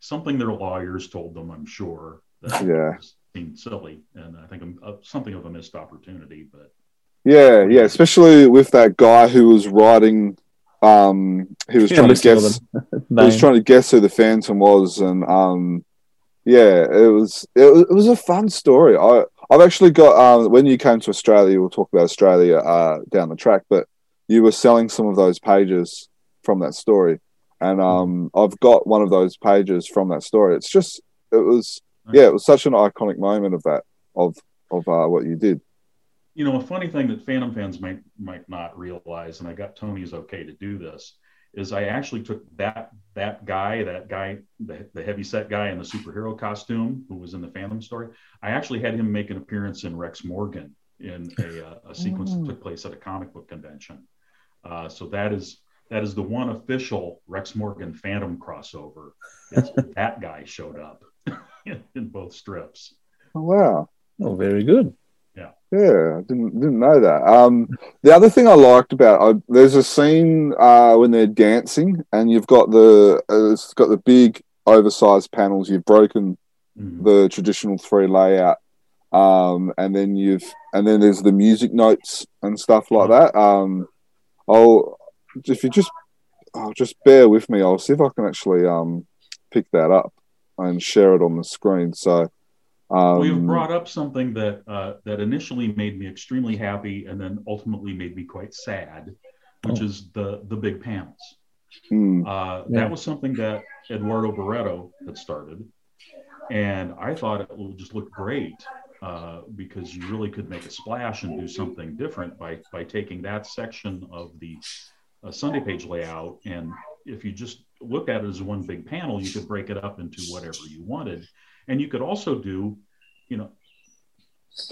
something their lawyers told them. I'm sure. That Yeah. just seemed silly, and I think uh, something of a missed opportunity, but. yeah, yeah, especially with that guy who was writing. Um, he was Yeah, trying to guess. He *laughs* was trying to guess who the Phantom was, and um, yeah, it was it, was- it was a fun story. I I've actually got um, when you came to Australia, we'll talk about Australia uh, down the track, but you were selling some of those pages from that story, and um, I've got one of those pages from that story. It's just it was yeah, it was such an iconic moment of that of of uh, what you did. you know, a funny thing that Phantom fans might might not realize, and I got Tony's okay to do this, is I actually took that that guy, that guy, the, the heavy set guy in the superhero costume who was in the Phantom story. I actually had him make an appearance in Rex Morgan in a, uh, a sequence that took place at a comic book convention. Uh, so that is that is the one official Rex Morgan Phantom crossover. Is *laughs* that guy showed up *laughs* in both strips. Oh, wow. Oh, very good. Yeah. Yeah, I didn't didn't know that. Um, the other thing I liked about uh, there's a scene uh, when they're dancing, and you've got the uh, it's got the big oversized panels. You've broken mm-hmm. the traditional three layout, um, and then you've and then there's the music notes and stuff like that. Um, I'll if you just I'll just bear with me. I'll see if I can actually um, pick that up and share it on the screen. So um, We've brought up something that uh, that initially made me extremely happy, and then ultimately made me quite sad, which oh. is the the big panels. Mm, uh, yeah. That was something that Eduardo Barreto had started, and I thought it would just look great uh, because you really could make a splash and do something different by by taking that section of the uh, Sunday page layout, and if you just look at it as one big panel, you could break it up into whatever you wanted and you could also do, you know,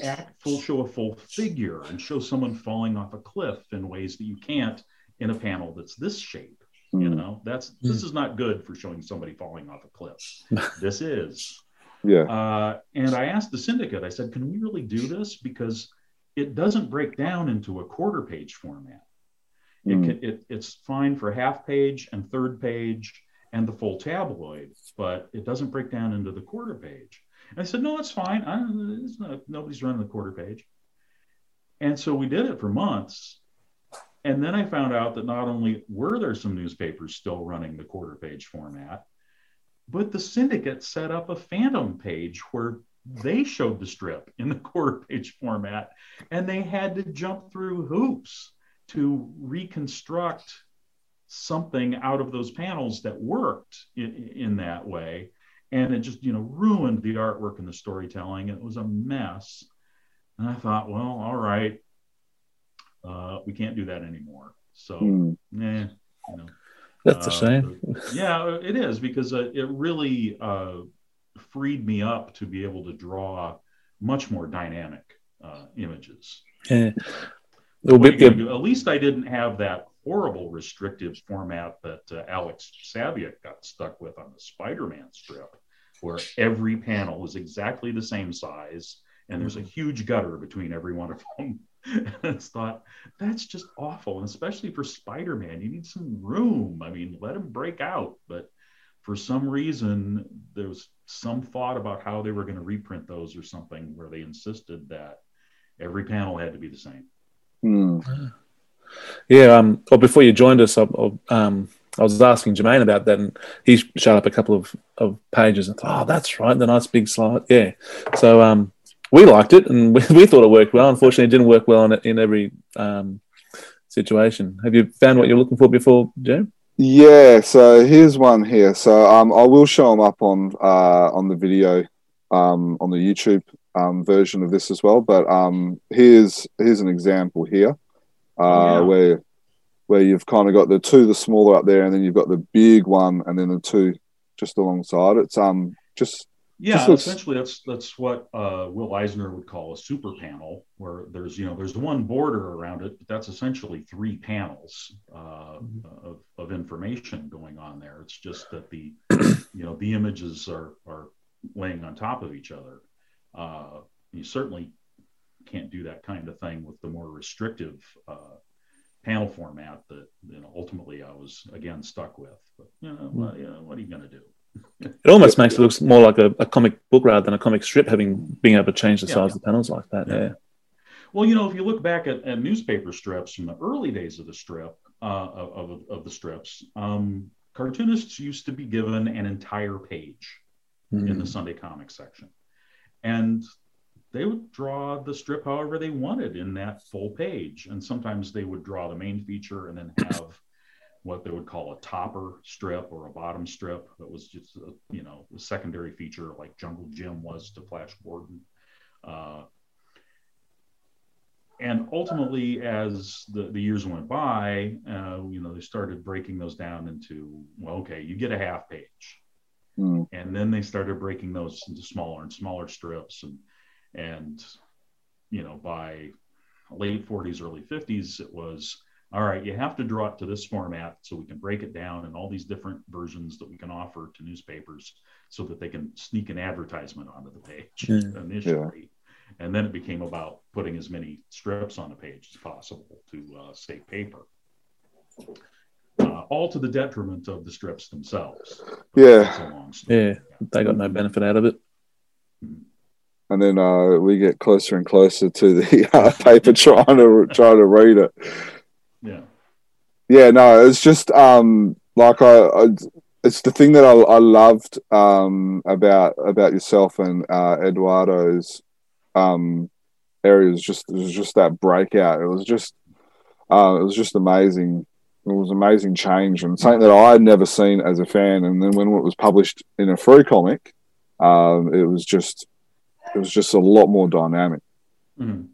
act full show a full figure and show someone falling off a cliff in ways that you can't in a panel that's this shape. Mm. You hmm. know, that's mm. this is not good for showing somebody falling off a cliff. *laughs* this is. Yeah. Uh, and I asked the syndicate, I said, can we really do this? Because it doesn't break down into a quarter page format. It hmm. can, it, it's fine for half page and third page and the full tabloid, but it doesn't break down into the quarter page. And I said, no, that's fine. Not, nobody's running the quarter page. And so we did it for months. And then I found out that not only were there some newspapers still running the quarter page format, but the syndicate set up a phantom page where they showed the strip in the *laughs* quarter page format and they had to jump through hoops to reconstruct something out of those panels that worked in, in that way. And it just you know ruined the artwork and the storytelling. It was a mess. And i thought well all right uh, we can't do that anymore. So mm. eh, you know that's uh, a shame. yeah it is because uh, it really uh, freed me up to be able to draw much more dynamic uh, images. Yeah. Bit, at least I didn't have that horrible restrictive format that uh, Alex Saviuk got stuck with on the Spider-Man strip, where every panel was exactly the same size and there's a huge gutter between every one of them. *laughs* and it's thought that's just awful, and especially for Spider-Man, you need some room. I mean, let him break out, but for some reason there was some thought about how they were going to reprint those or something where they insisted that every panel had to be the same. Mm. Yeah, um, or before you joined us, I, um, I was asking Jermaine about that, and he showed up a couple of, of pages and thought, oh, that's right, the nice big slide. Yeah. So um, we liked it, and *laughs* we, we, thought it worked well. Unfortunately, it didn't work well in, in every um, situation. Have you found what you're looking for before, Jim? Yeah, so here's one here. So um, I will show them up on uh, on the video um, on the YouTube um, version of this as well. But um, here's here's an example here uh, yeah. where where you've kind of got the two, the smaller up there, and then you've got the big one, and then the two just alongside. It's um just yeah, just looks... essentially that's that's what uh, Will Eisner would call a super panel, where there's you know there's one border around it, but that's essentially three panels uh, mm-hmm. of, of information going on there. It's just that the you know the images are are laying on top of each other. Uh, you certainly can't do that kind of thing with the more restrictive uh, panel format that you know ultimately I was again stuck with. But you know, well, you know what are you going to do? *laughs* it almost makes it look more like a, a, comic book rather than a comic strip, having being able to change the yeah, size yeah. of the panels like that. Yeah. yeah. Well, you know, if you look back at, at, newspaper strips from the early days of the strip uh, of, of the strips, um, cartoonists used to be given an entire page mm. in the hmm. Sunday comic section, and they would draw the strip however they wanted in that full page. And sometimes they would draw the main feature and then have what they would call a topper strip or a bottom strip that was just, a, you know, a secondary feature like Jungle Jim was to Flash Gordon. Uh, and ultimately, as the, the years went by, uh, you know, they started breaking those down into, well, okay, you get a half page. Mm. And then they started breaking those into smaller and smaller strips. And and, you know, by late 40s, early 50s, it was all right, you have to draw it to this format so we can break it down in all these different versions that we can offer to newspapers so that they can sneak an advertisement onto the page *laughs* initially. and then it became about putting as many strips on the page as possible to uh, save paper. Uh, all to the detriment of the strips themselves. Yeah. Yeah, they got no benefit out of it. And then uh, we get closer and closer to the *laughs* uh, paper trying to try to read it. Yeah. Yeah, no, it's just um, like I, I it's the thing that I, I loved um, about about yourself and uh, Eduardo's um, area was just it was just that breakout. It was just uh, it was just amazing. It was amazing change and something that I had never seen as a fan. And then when it was published in a free comic, um, it was just it was just a lot more dynamic. Mm-hmm.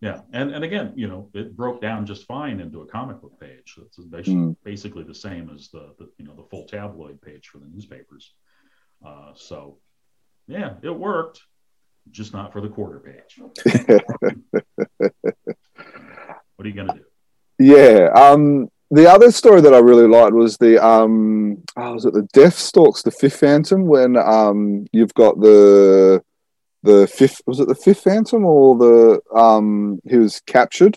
Yeah, and and again, you know, it broke down just fine into a comic book page. It's basically, mm. basically the same as the, the, you know the full tabloid page for the newspapers. Uh, so, yeah, it worked, just not for the quarter page. *laughs* what are you gonna do? Yeah. Um, the other story that I really liked was the um, oh, was it the Death Stalks, the Fifth Phantom, when um, you've got the the fifth was it the fifth phantom or the um he was captured?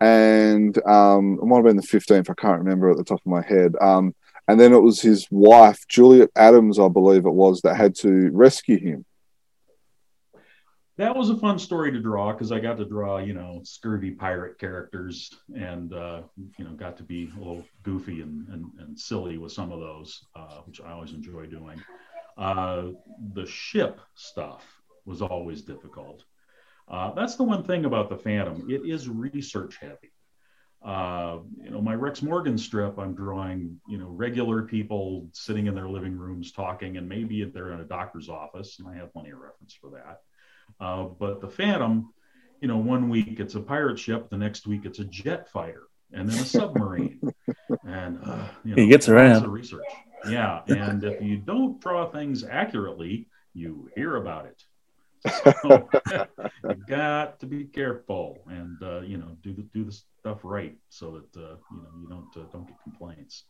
And um it might have been the 15th i can't remember at the top of my head. Um and then it was his wife juliet adams i believe it was that had to rescue him. That was a fun story to draw because i got to draw you know scurvy pirate characters and uh, you know got to be a little goofy and, and, and silly with some of those uh, which i always enjoy doing. Uh, the ship stuff was always difficult. Uh, that's the one thing about the Phantom. It is research heavy. Uh, you know, my Rex Morgan strip, I'm drawing, you know, regular people sitting in their living rooms talking, and maybe they're in a doctor's office, and I have plenty of reference for that. Uh, but the Phantom, you know, one week it's a pirate ship, the next week it's a jet fighter, and then a submarine, and uh, you know, he gets around. Research, yeah, and if you don't draw things accurately, you hear about it. So *laughs* you got to be careful and uh, you know do the do the stuff right so that uh, you know you don't uh, don't get complaints.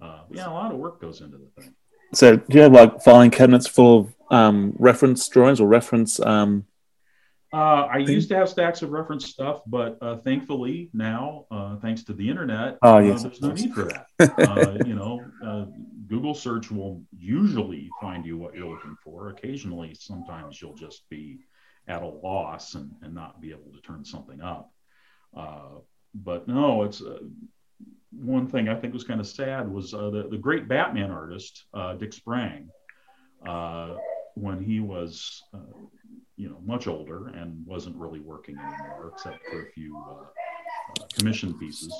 Uh, yeah, a lot of work goes into the thing. So, do you have like filing cabinets full of um, reference drawings or reference? Um, uh, I used to have stacks of reference stuff, but uh, thankfully now, uh, thanks to the internet, oh, yes, there's no need for that. *laughs* you know, Google search will usually find you what you're looking for. Occasionally, sometimes you'll just be at a loss and, and not be able to turn something up. Uh, but no, it's uh, one thing I think was kind of sad was uh, the, the great Batman artist, uh, Dick Sprang, uh, when he was, uh, you know, much older and wasn't really working anymore except for a few commission pieces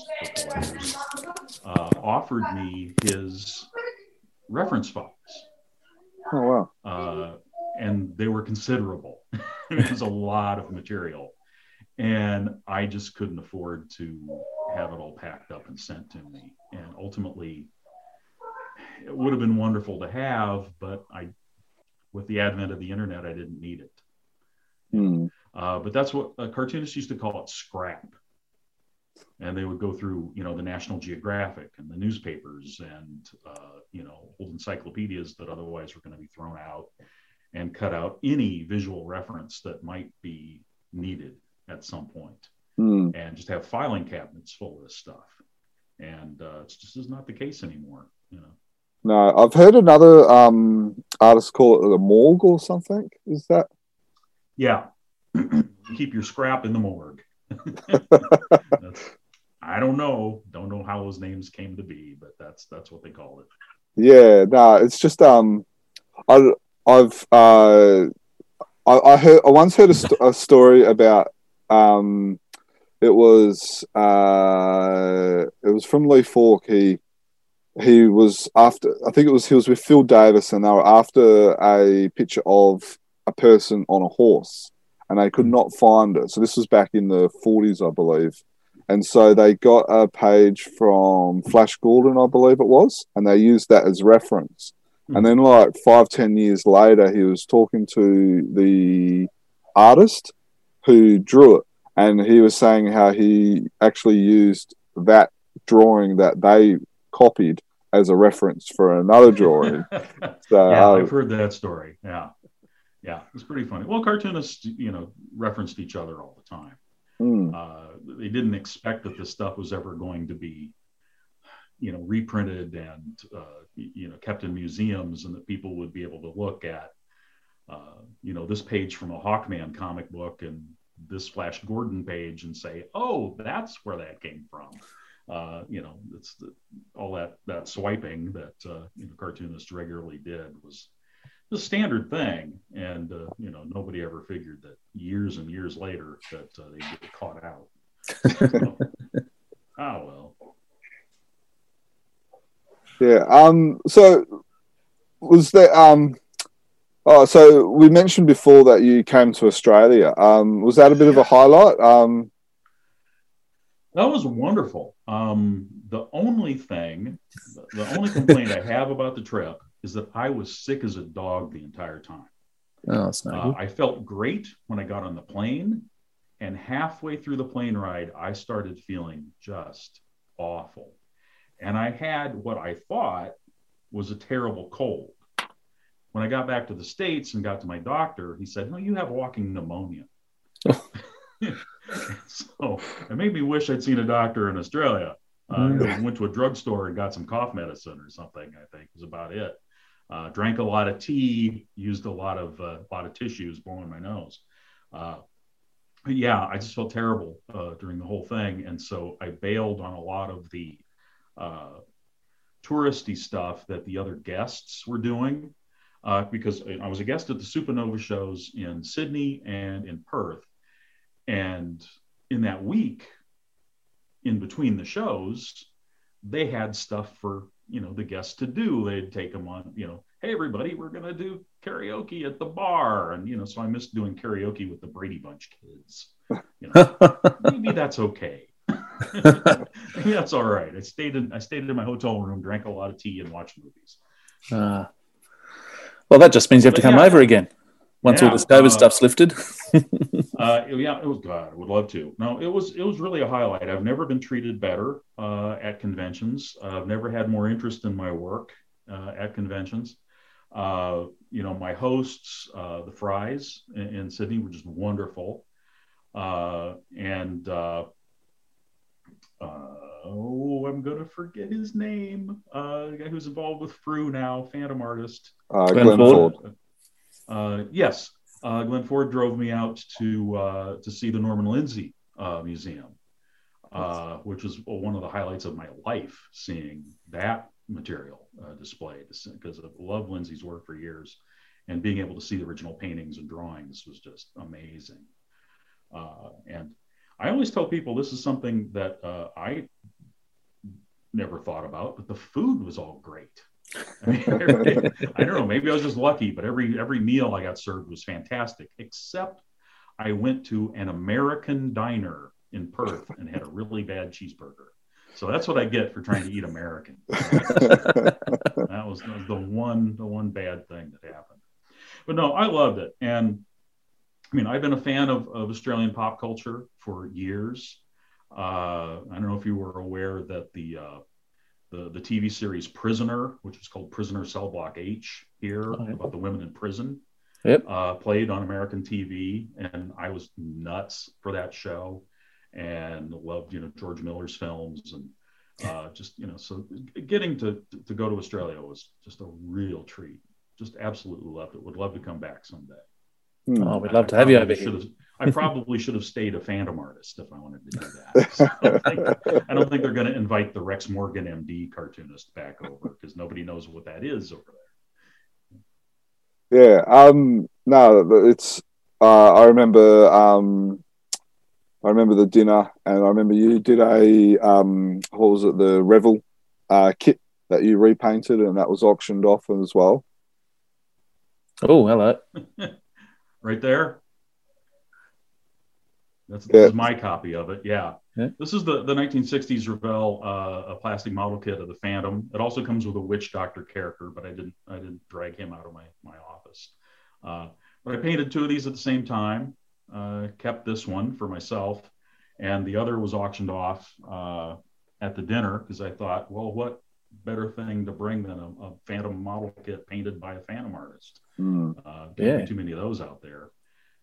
for offered me his reference files. Oh wow! Uh, and they were considerable. *laughs* it was a lot of material, and I just couldn't afford to have it all packed up and sent to me. And ultimately, it would have been wonderful to have, but I, with the advent of the internet, I didn't need it. Mm. Uh, but that's what uh, cartoonists used to call it scrap and they would go through you know the national geographic and the newspapers and uh, you know old encyclopedias that otherwise were going to be thrown out and cut out any visual reference that might be needed at some point. Mm. and just have filing cabinets full of this stuff. And uh, it's just is not the case anymore you know. No i've heard another um, artist call it the morgue or something. Is that? Yeah. *clears throat* Keep your scrap in the morgue *laughs* *laughs* I don't know. Don't know how those names came to be, but that's that's what they call it. Yeah, no, it's just um, I I've uh, I, I heard I once heard a, st- a story about um, it was uh, it was from Lee Falk. He he was after I think it was he was with Phil Davis, and they were after a picture of a person on a horse, and they could not find it. So this was back in the 40s, I believe. And so they got a page from Flash Gordon, I believe it was, and they used that as reference. Mm-hmm. And then, like five, ten years later, he was talking to the artist who drew it, and he was saying how he actually used that drawing that they copied as a reference for another drawing. *laughs* so, yeah, uh, I've heard that story. Yeah yeah, it was pretty funny. Well, cartoonists, you know, referenced each other all the time. Mm. Uh, they didn't expect that this stuff was ever going to be, you know, reprinted and uh, you know kept in museums, and that people would be able to look at, uh, you know, this page from a Hawkman comic book and this Flash Gordon page, and say, "Oh, that's where that came from." Uh, you know, it's the, all that that swiping that uh, you know cartoonists regularly did was the standard thing, and uh, you know nobody ever figured that years and years later that uh, they get caught out. *laughs* so, oh well. Yeah. Um. So was there um. Oh, so we mentioned before that you came to Australia. Um, was that a bit of a highlight? Um, that was wonderful. Um, the only thing, the only complaint I have about the trip is that I was sick as a dog the entire time. Oh, that's not uh, I felt great when I got on the plane, and halfway through the plane ride, I started feeling just awful. And I had what I thought was a terrible cold. When I got back to the States and got to my doctor, he said, No, you have walking pneumonia. *laughs* *laughs* so it made me wish I'd seen a doctor in Australia. Uh, know, went to a drugstore and got some cough medicine or something. I think was about it. Uh, drank a lot of tea, used a lot of uh, a lot of tissues, blowing my nose. Uh, yeah, I just felt terrible uh, during the whole thing, and so I bailed on a lot of the uh, touristy stuff that the other guests were doing uh, because I was a guest at the Supernova shows in Sydney and in Perth, and in that week, in between the shows, they had stuff for you know the guests to do. They'd take them on you know hey everybody we're going to do karaoke at the bar. And you know so i missed doing karaoke with the brady bunch kids. You know *laughs* maybe that's okay. Maybe *laughs* that's all right. I stayed in i stayed in my hotel room drank a lot of tea and watched movies. Uh, well that just means you have to come yeah. over again once yeah, all this COVID uh, stuff's lifted. *laughs* uh, yeah, it was God. I would love to. No, it was it was really a highlight. I've never been treated better uh, at conventions. I've never had more interest in my work uh, at conventions. Uh, you know, my hosts, uh, the Fries in, in, Sydney, were just wonderful, and oh, I'm gonna forget his name. the guy who's involved with Frew now, Phantom artist. Glenn Ford. Uh, yes, uh, Glenn Ford drove me out to uh, to see the Norman Lindsay uh, Museum, uh, which was one of the highlights of my life. Seeing that material uh, displayed because I've loved Lindsay's work for years, and being able to see the original paintings and drawings was just amazing. and I always tell people this is something that I never thought about, but the food was all great. I, mean, every, I don't know. Maybe I was just lucky, but every every meal I got served was fantastic. Except I went to an American diner in Perth and had a really bad cheeseburger. So that's what I get for trying to eat American. *laughs* that was the one the one bad thing that happened. But no, I loved it, and I mean I've been a fan of, of Australian pop culture for years. Uh, I don't know if you were aware that the uh, the, the TV series Prisoner, which is called Prisoner Cell Block H here, oh, about the women in prison. Yep. Uh, played on American TV, and I was nuts for that show, and loved you know George Miller's films, and uh, just you know so getting to to go to Australia was just a real treat. Just absolutely loved it. Would love to come back someday. Oh, we'd love I to have you over here. I probably should have stayed a Phantom artist if I wanted to do that. *laughs* So I, don't think, I, don't think, they're going to invite the Rex Morgan MD cartoonist back over because nobody knows what that is over there. Yeah. Um. No, it's. Uh, I remember. Um. I remember the dinner, and I remember you did a um. What was it? The Revell, uh, kit that you repainted, and that was auctioned off as well. Oh, hello. *laughs* right there. That's, yeah. my copy of it. Yeah. yeah. This is the, the 1960s Revell uh, a plastic model kit of the Phantom. It also comes with a witch doctor character, but I didn't I didn't drag him out of my my office. Uh, but I painted two of these at the same time. Uh, kept this one for myself, and the other was auctioned off uh, at the dinner because I thought, well, what better thing to bring than a, a Phantom model kit painted by a Phantom artist. Mm. Uh, yeah. too many of those out there.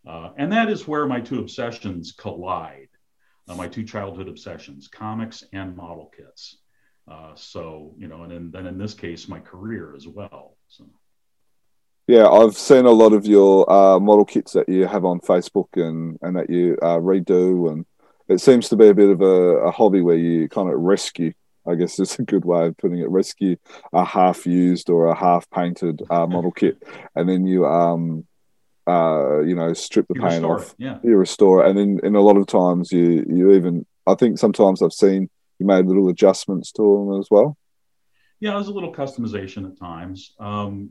Uh, and that is where my two obsessions collide. Uh, my two childhood obsessions, comics and model kits. Uh, so, you know, and in, then in this case, my career as well. So. Yeah, I've seen a lot of your uh, model kits that you have on Facebook and, and that you uh, redo. And it seems to be a bit of a, a hobby where you kind of rescue I guess is a good way of putting it. Rescue a half used or a half painted uh, model kit, *laughs* and then you um uh you know strip the you paint off. It, yeah, you restore it, and then in a lot of times you you even I think sometimes I've seen you made little adjustments to them as well. Yeah, there's a little customization at times. Um,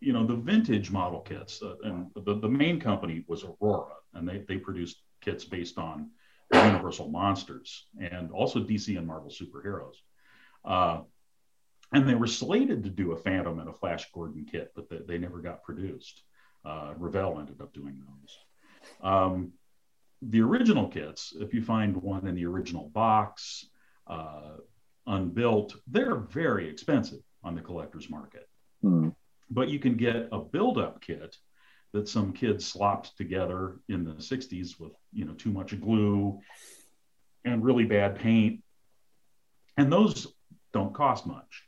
you know, the vintage model kits, uh, and the, the main company was Aurora, and they, they produced kits based on Universal monsters and also DC and Marvel superheroes. Uh, and they were slated to do a Phantom and a Flash Gordon kit, but they, they never got produced. Uh, Revell ended up doing those. Um, the original kits, if you find one in the original box, uh, unbuilt, they're very expensive on the collector's market. Mm. But you can get a build-up kit that some kids slopped together in the 60s with you know too much glue and really bad paint and those don't cost much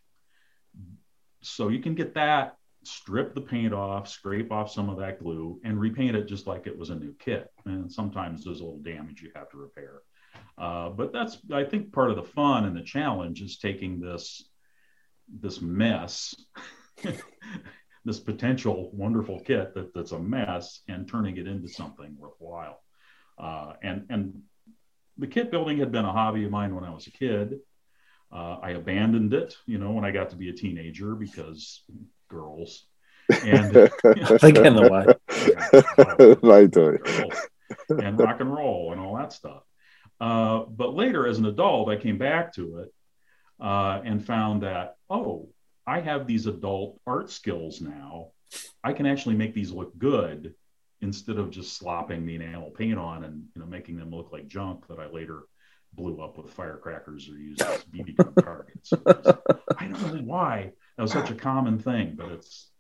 so you can get that strip the paint off scrape off some of that glue and repaint it just like it was a new kit and sometimes there's a little damage you have to repair uh, but that's i think part of the fun and the challenge is taking this this mess *laughs* this potential wonderful kit that, that's a mess and turning it into something worthwhile. Uh, and and the kit building had been a hobby of mine when I was a kid. Uh, I abandoned it, you know, when I got to be a teenager because girls. And *laughs* *laughs* again, the way *laughs* they do and rock and roll and all that stuff. Uh, but later, as an adult, I came back to it uh, and found that oh, I have these adult art skills now. I can actually make these look good instead of just slopping the enamel paint on and you know making them look like junk that I later blew up with firecrackers or used as BB gun targets. I don't know why that was such a common thing, but it's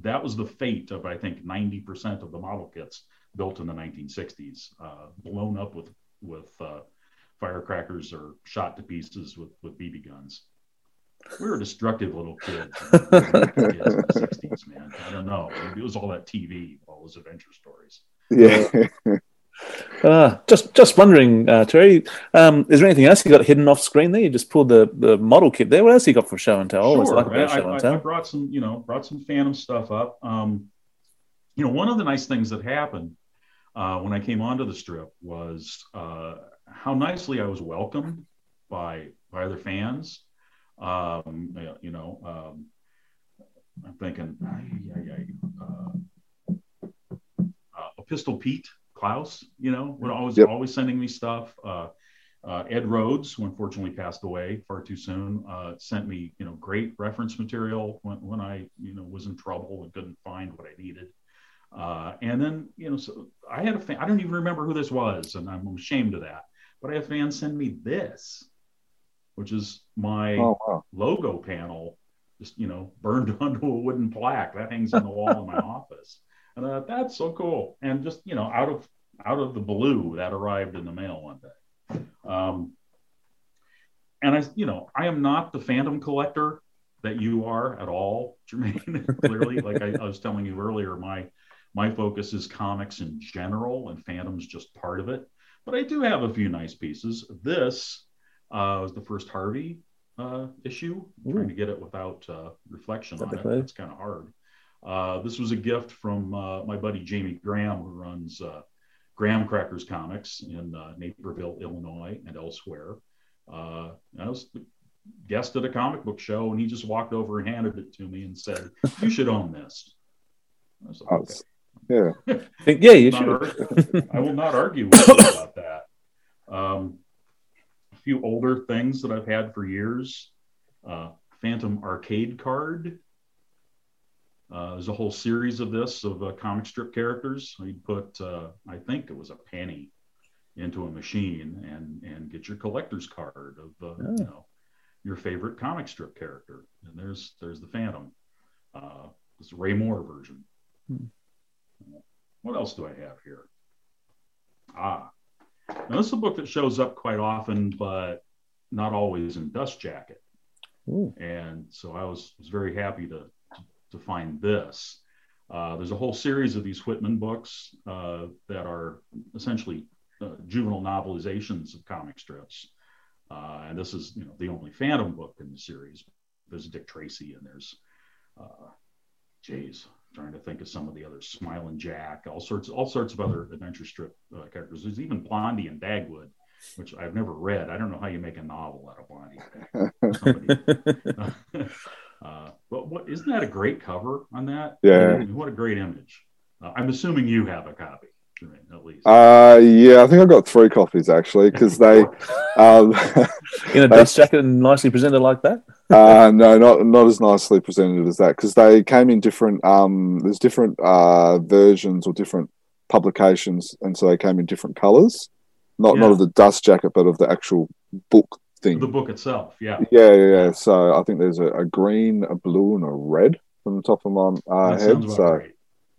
that was the fate of I think 90% of the model kits built in the 1960s, uh, blown up with with uh, firecrackers or shot to pieces with with BB guns we were destructive little kids in the 60s, man. I don't know. It was all that TV, all those adventure stories. Yeah. *laughs* Uh, just just wondering, uh, Terry, um, is there anything else you got hidden off screen there? You just pulled the, the model kit there. What else you got for show and tell? Sure. Like I, show and tell? I, brought some, you know, brought some Phantom stuff up. Um, you know, one of the nice things that happened uh, when I came onto the strip was uh, how nicely I was welcomed by by other fans. Um, you know, um, I'm thinking, uh, uh, Pistol Pete Klaus, you know, would always yep. always sending me stuff. Uh, uh, Ed Rhodes, who unfortunately passed away far too soon, uh, sent me, you know, great reference material when, when I, you know, was in trouble and couldn't find what I needed. Uh, and then, you know, so I had a fan, I don't even remember who this was, and I'm ashamed of that. But I had fans send me this which is my oh, wow. logo panel, just you know, burned *laughs* onto a wooden plaque that hangs on the wall in my *laughs* office. And uh, that's so cool. And just you know, out of out of the blue, that arrived in the mail one day. Um, and I, you know, I am not the phantom collector that you are at all, *laughs* Jermaine. clearly, like I, I was telling you earlier, my my focus is comics in general, and Phantom's just part of it. But I do have a few nice pieces. This uh, was the first Harvey uh, issue. I'm trying to get it without uh, reflection on it. It's kind of hard. Uh, this was a gift from uh, my buddy Jamie Graham, who runs uh, Graham Crackers Comics in uh, Naperville, Illinois, and elsewhere. I was a guest at a comic book show, and he just walked over and handed it to me and said, "You should own this." I was like, okay. Yeah, *laughs* yeah, you should. I will not argue with you about that. Um, a few older things that I've had for years. Uh, Phantom Arcade Card. Uh, there's a whole series of this of uh, comic strip characters. You'd put, uh, I think it was a penny into a machine and and get your collector's card of uh, oh. you know your favorite comic strip character. And there's there's the Phantom, uh, this Ray Moore version. Hmm. What else do I have here? Ah, now this is a book that shows up quite often, but not always in Dust Jacket. Ooh. And so I was was very happy to to find this. Uh, there's a whole series of these Whitman books uh, that are essentially uh, juvenile novelizations of comic strips. Uh, and this is, you know, the only Phantom book in the series. There's Dick Tracy and there's, uh, geez, trying to think of some of the others, Smiling Jack, all sorts, all sorts of other adventure strip uh, characters. There's even Blondie and Dagwood, which I've never read. I don't know how you make a novel out of Blondie. *laughs* *laughs* uh, but what isn't that a great cover on that? Yeah. I mean, what a great image. Uh, I'm assuming you have a copy at least. Uh, yeah, I think I've got three copies actually because they *laughs* um, in a *laughs* dust jacket and nicely presented like that. uh, no, not not as nicely presented as that because they came in different. Um, there's different uh, versions or different publications, and so they came in different colors. Not yeah. not of the dust jacket, but of the actual book thing. The book itself, yeah. Yeah, yeah. yeah. So I think there's a, a, green, a blue, and a red from the top of my uh, head. So. Great.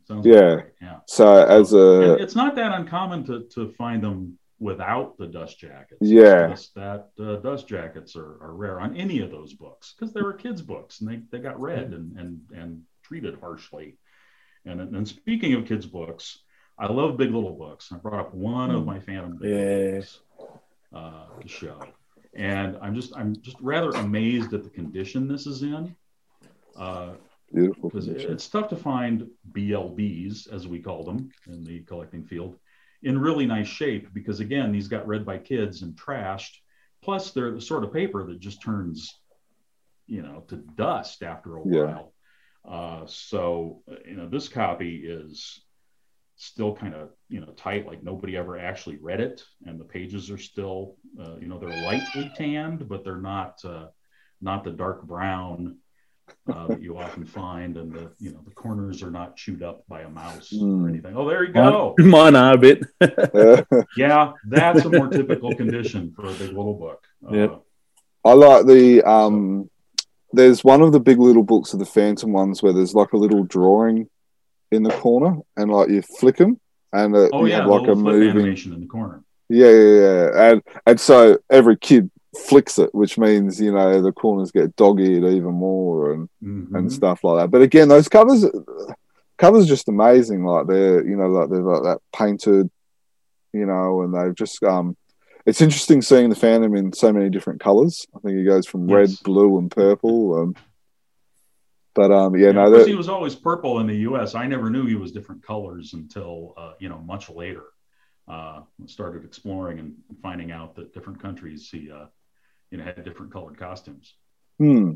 Sounds yeah. yeah. So as a, it's not that uncommon to to find them without the dust jackets. Yeah. Just that uh, dust jackets are, are rare on any of those books because they were kids' books and they, they got read and, and, and treated harshly. And, and speaking of kids' books, I love Big Little books. I brought up one of my Phantom Big yeah. books uh, to show, and I'm just I'm just rather amazed at the condition this is in. Uh, Beautiful. Because it's tough to find BLBs, as we call them in the collecting field, in really nice shape because, again, these got read by kids and trashed. Plus, they're the sort of paper that just turns, you know, to dust after a while. Yeah. Uh, so, you know, this copy is still kind of, you know, tight, like nobody ever actually read it. And the pages are still, uh, you know, they're lightly tanned, but they're not, uh, not the dark brown uh, that you often find, and the you know the corners are not chewed up by a mouse mm. or hmm. anything. Oh, there you go. Mine are bit. yeah, that's a more typical condition for a big little book. Yeah, uh, I like the um. There's one of the big little books of the Phantom ones where there's like a little drawing in the corner, and like you flick them, and uh, oh, you yeah, have like a moving animation in the corner. Yeah, yeah, yeah, and and so every kid flicks it, which means you know the corners get dog-eared even more and mm-hmm. and stuff like that. But again, those covers covers just amazing. Like they're you know like they're like that painted, you know, and they've just um. It's interesting seeing the Phantom in so many different colors. I think he goes from yes. red, blue, and purple. Um, but um, yeah, yeah no, that, he was always purple in the U.S. I never knew he was different colors until uh, you know much later. Uh, started exploring and finding out that different countries he uh, you know had different colored costumes. Hmm.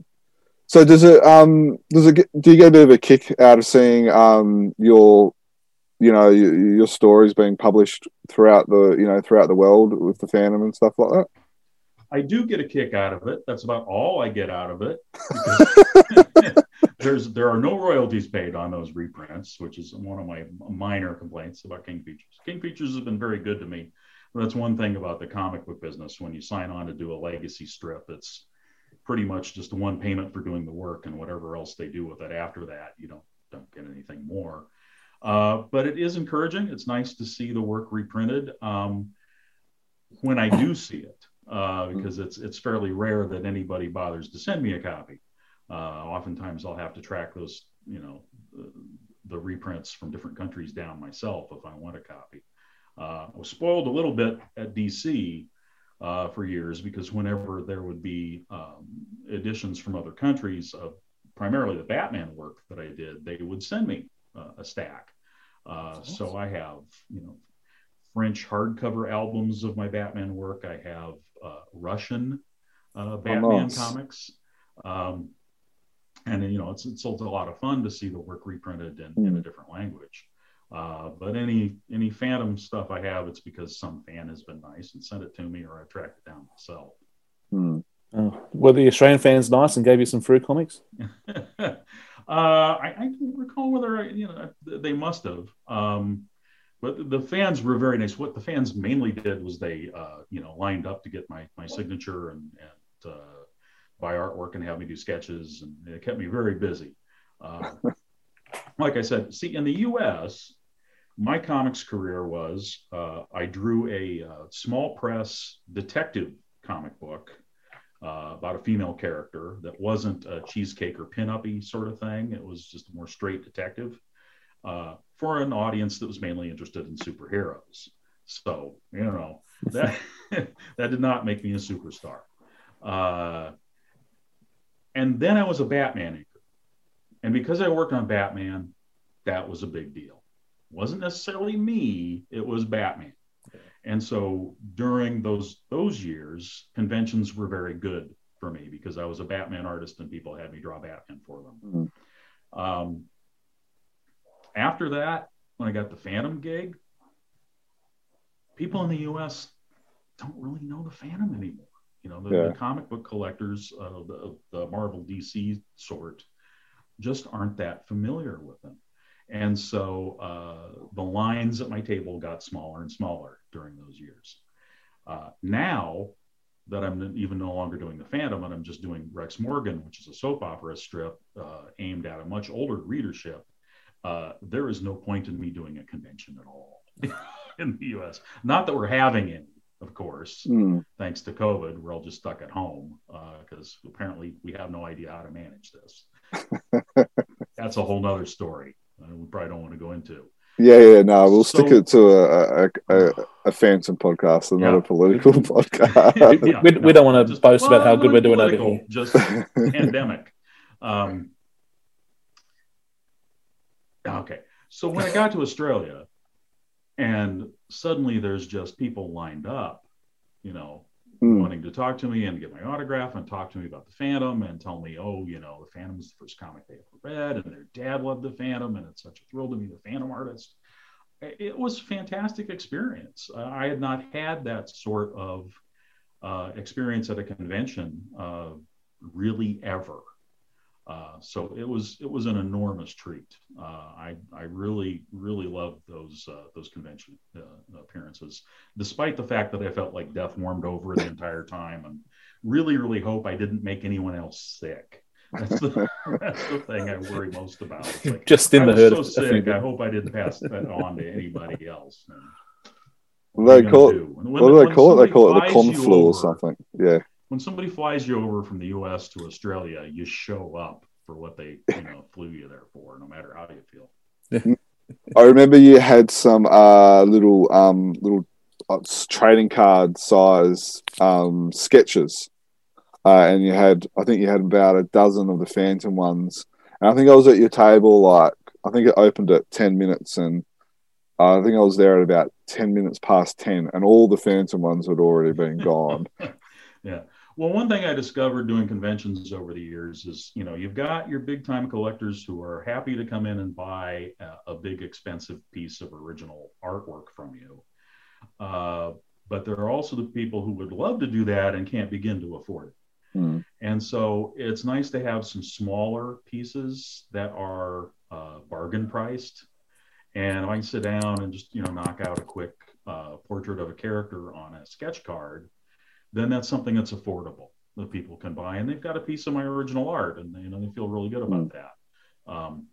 So does it um does it get, do you get a bit of a kick out of seeing um your you know your, your stories being published throughout the you know throughout the world with the Phantom and stuff like that? I do get a kick out of it. That's about all I get out of it. *laughs* *laughs* there's there are no royalties paid on those reprints, which is one of my minor complaints about King Features. King Features has been very good to me that's one thing about the comic book business. When you sign on to do a legacy strip, it's pretty much just one payment for doing the work, and whatever else they do with it after that, you don't don't get anything more. Uh, but it is encouraging. It's nice to see the work reprinted um, when I do see it, uh, because it's it's fairly rare that anybody bothers to send me a copy. Uh, oftentimes, I'll have to track those, you know, the, the reprints from different countries down myself if I want a copy. Uh, I was spoiled a little bit at DC uh, for years because whenever there would be um, editions from other countries of primarily the Batman work that I did, they would send me uh, a stack. Uh, so I have, you know, French hardcover albums of my Batman work. I have uh, Russian uh, Batman oh, nice. comics. Um, and you know, it's, it's a lot of fun to see the work reprinted in, mm. in a different language. Uh, but any any Phantom stuff I have, it's because some fan has been nice and sent it to me, or I tracked it down myself. Hmm. Oh. Were the Australian fans nice and gave you some free comics? *laughs* uh, I, I don't recall whether I, you know they must have. Um, but the fans were very nice. What the fans mainly did was they, uh, you know, lined up to get my my signature and, and uh, buy artwork and have me do sketches, and it kept me very busy. Uh, *laughs* like I said, see, in the U.S., my comics career was uh, I drew a uh, small press detective comic book uh, about a female character that wasn't a cheesecake or pinup sort of thing. It was just a more straight detective uh, for an audience that was mainly interested in superheroes. So, you know, that, *laughs* that did not make me a superstar. And then I was a Batman anchor. And because I worked on Batman, that was a big deal. It wasn't necessarily me, it was Batman. And so during those those years, conventions were very good for me because I was a Batman artist and people had me draw Batman for them. Mm-hmm. Um, after that, when I got the Phantom gig, people in the U.S. don't really know the Phantom anymore. You know, the, yeah. the comic book collectors of the, the Marvel DC sort just aren't that familiar with them. And so uh, the lines at my table got smaller and smaller during those years. Uh, now that I'm even no longer doing the Phantom and I'm just doing Rex Morgan, which is a soap opera strip uh, aimed at a much older readership, uh, there is no point in me doing a convention at all *laughs* in the US. Not that we're having any, of course, mm. thanks to COVID. We're all just stuck at home because uh, apparently we have no idea how to manage this. *laughs* That's a whole nother story. we probably don't want to go into. Yeah, yeah, no, we'll so, stick it to a a, a, a phantom podcast and yeah. not a political *laughs* podcast. yeah, we, no, we don't want to boast well, about how good we're doing over here. Just pandemic. Um, okay, so when I got to Australia, and suddenly there's just people lined up, you know, mm. wanting to talk to me and get my autograph and talk to me about the Phantom and tell me, oh, you know, the Phantom is the first comic they ever read, and their dad loved the Phantom, and it's such a thrill to be the Phantom artist. It was a fantastic experience. Uh, I had not had that sort of uh, experience at a convention uh, really ever. Uh, so it was it was an enormous treat. Uh, I I really really loved those uh, those convention uh, appearances, despite the fact that I felt like death warmed over the entire time, and really really hope I didn't make anyone else sick. *laughs* That's the, that's the thing I worry most about. Like, Just in I the hood. So sick. I hope I didn't pass that on to anybody else. And what they call it? What do they call it? They call it the con flu or something. Yeah when somebody flies you over from the U.S. to Australia, you show up for what they you know *laughs* flew you there for, no matter how you feel. I remember you had some uh, little um, little uh, trading card size um, sketches, uh, and you had I think you had about a dozen of the Phantom ones. And I think I was at your table like I think it opened at ten minutes, and uh, I think I was there at about ten minutes past ten, and all the Phantom ones had already been gone. *laughs* yeah. Well, one thing I discovered doing conventions over the years is, you know, you've got your big time collectors who are happy to come in and buy a, a big expensive piece of original artwork from you. Uh, but there are also the people who would love to do that and can't begin to afford it. Mm. And so it's nice to have some smaller pieces that are uh, bargain priced. And I can sit down and just, you know, knock out a quick uh, portrait of a character on a sketch card then that's something that's affordable that people can buy, and they've got a piece of my original art, and you know they feel really good about mm. that. Um,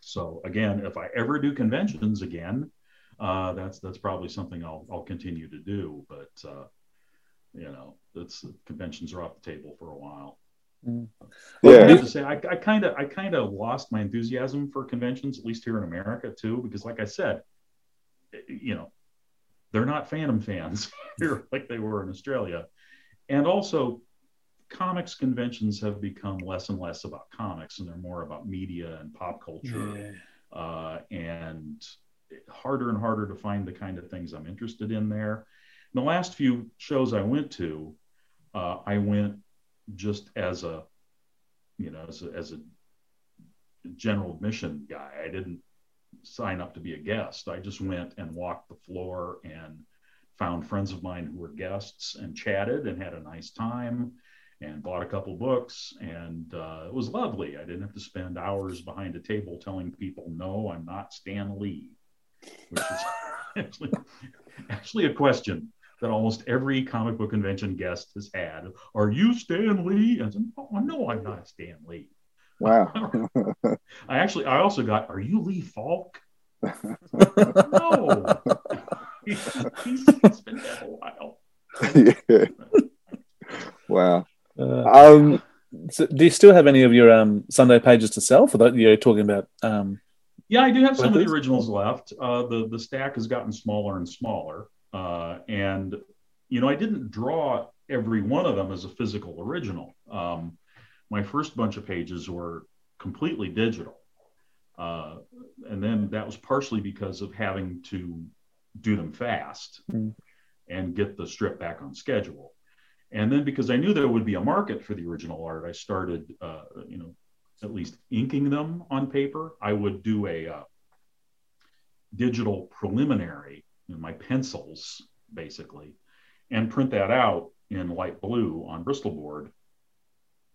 so again, if I ever do conventions again, uh, that's that's probably something I'll I'll continue to do. But uh, you know, that's conventions are off the table for a while. Mm. Yeah. I have to say, I kind of I kind of lost my enthusiasm for conventions, at least here in America too, because like I said, you know, they're not Phantom fans *laughs* here like they were in Australia. And also, comics conventions have become less and less about comics and they're more about media and pop culture. Yeah. Uh, and harder and harder to find the kind of things I'm interested in there. In the last few shows I went to, uh, I went just as a, you know, as a, as a general admission guy. I didn't sign up to be a guest. I just went and walked the floor and found friends of mine who were guests and chatted and had a nice time and bought a couple books and uh, it was lovely. I didn't have to spend hours behind a table telling people, "No, I'm not Stan Lee," which is *laughs* actually actually a question that almost every comic book convention guest has had. Are you Stan Lee? And I said, oh, no, I'm not Stan Lee. Wow. *laughs* *laughs* I actually, I also got, are you Lee Falk? *laughs* no. *laughs* he's, he's, he's been dead a while. yeah. *laughs* Wow. Uh, Um, so do you still have any of your um, Sunday pages to sell for that? You're talking about. Um, Yeah, I do have some of the originals left. Uh, the the stack has gotten smaller and smaller, uh, and you know I didn't draw every one of them as a physical original. Um, my first bunch of pages were completely digital, uh, and then that was partially because of having to do them fast Mm. and get the strip back on schedule. And then because I knew there would be a market for the original art, I started, uh, you know, at least inking them on paper. I would do a uh, digital preliminary in my pencils, basically, and print that out in light blue on Bristol board.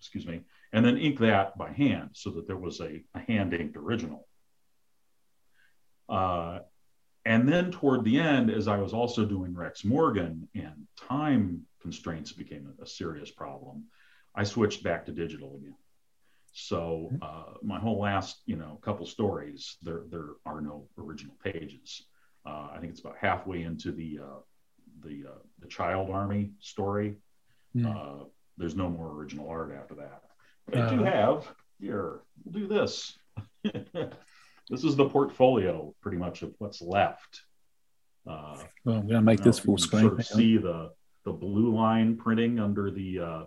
Excuse me, and then ink that by hand so that there was a, a hand inked original. Uh, and then toward the end, as I was also doing Rex Morgan and time constraints became a, a serious problem, I switched back to digital again. So uh, my whole last, you know, couple stories, there there are no original pages. Uh, I think it's about halfway into the uh, the uh, the Child Army story. Uh, there's no more original art after that. I do Uh. have here. We'll do this. *laughs* this is the portfolio, pretty much of what's left. Uh, well, I'm going to make this full screen. Sort of see the the blue line printing under the uh,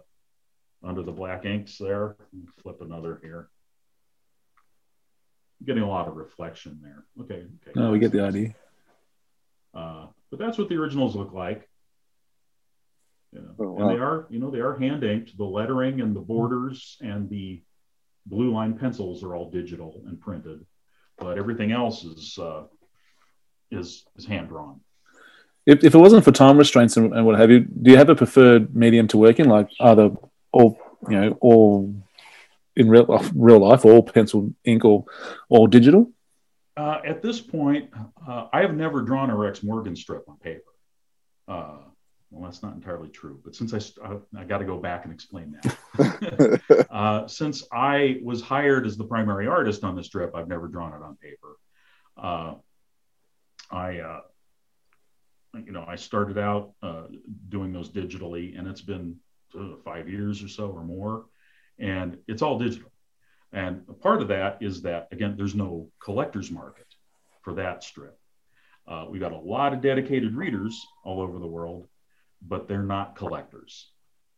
under the black inks there. Flip another here. Getting a lot of reflection there. Okay. Okay. No, we get the idea. Uh, but that's what the originals look like. You know, Oh, and they are, you know, they are hand inked. The lettering and the borders and the blue line pencils are all digital and printed, but everything else is uh, is is hand drawn. If, if it wasn't for time restraints and, and what have you, do you have a preferred medium to work in? Like either all, you know, all in real real life, all pencil ink or all digital? Uh, at this point, uh, I have never drawn a Rex Morgan strip on paper. Uh, well, that's not entirely true, but since I, I, I got to go back and explain that. *laughs* *laughs* uh, since I was hired as the primary artist on this strip, I've never drawn it on paper. Uh, I, uh, you know, I started out uh, doing those digitally, and it's been uh, five years or so or more, and it's all digital. And a part of that is that, again, there's no collector's market for that strip. Uh, we've got a lot of dedicated readers all over the world, but they're not collectors.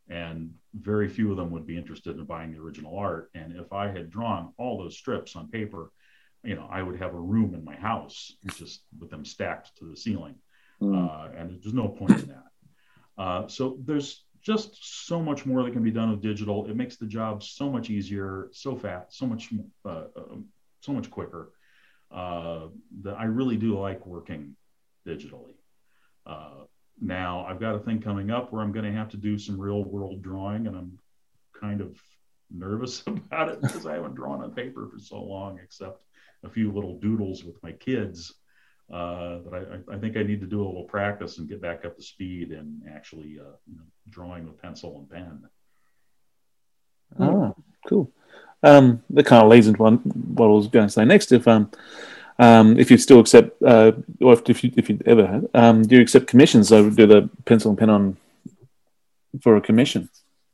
And very few of them would be interested in buying the original art. And if I had drawn all those strips on paper, you know, I would have a room in my house just with them stacked to the ceiling. Mm. Uh, and there's no point in that. Uh, so there's just so much more that can be done with digital. It makes the job so much easier, so fast, so much, uh, um, so much quicker. Uh, that I really do like working digitally. Now I've got a thing coming up where I'm going to have to do some real world drawing, and I'm kind of nervous *laughs* about it because I haven't drawn on paper for so long, except a few little doodles with my kids. Uh, I, I think I need to do a little practice and get back up to speed and actually uh, you know, drawing with pencil and pen. Oh, cool. Um, that kind of leads into one, what I was going to say next. If um, um, if you still accept, uh, or if, if you if you ever had, um, do you accept commissions? So do the pencil and pen on for a commission?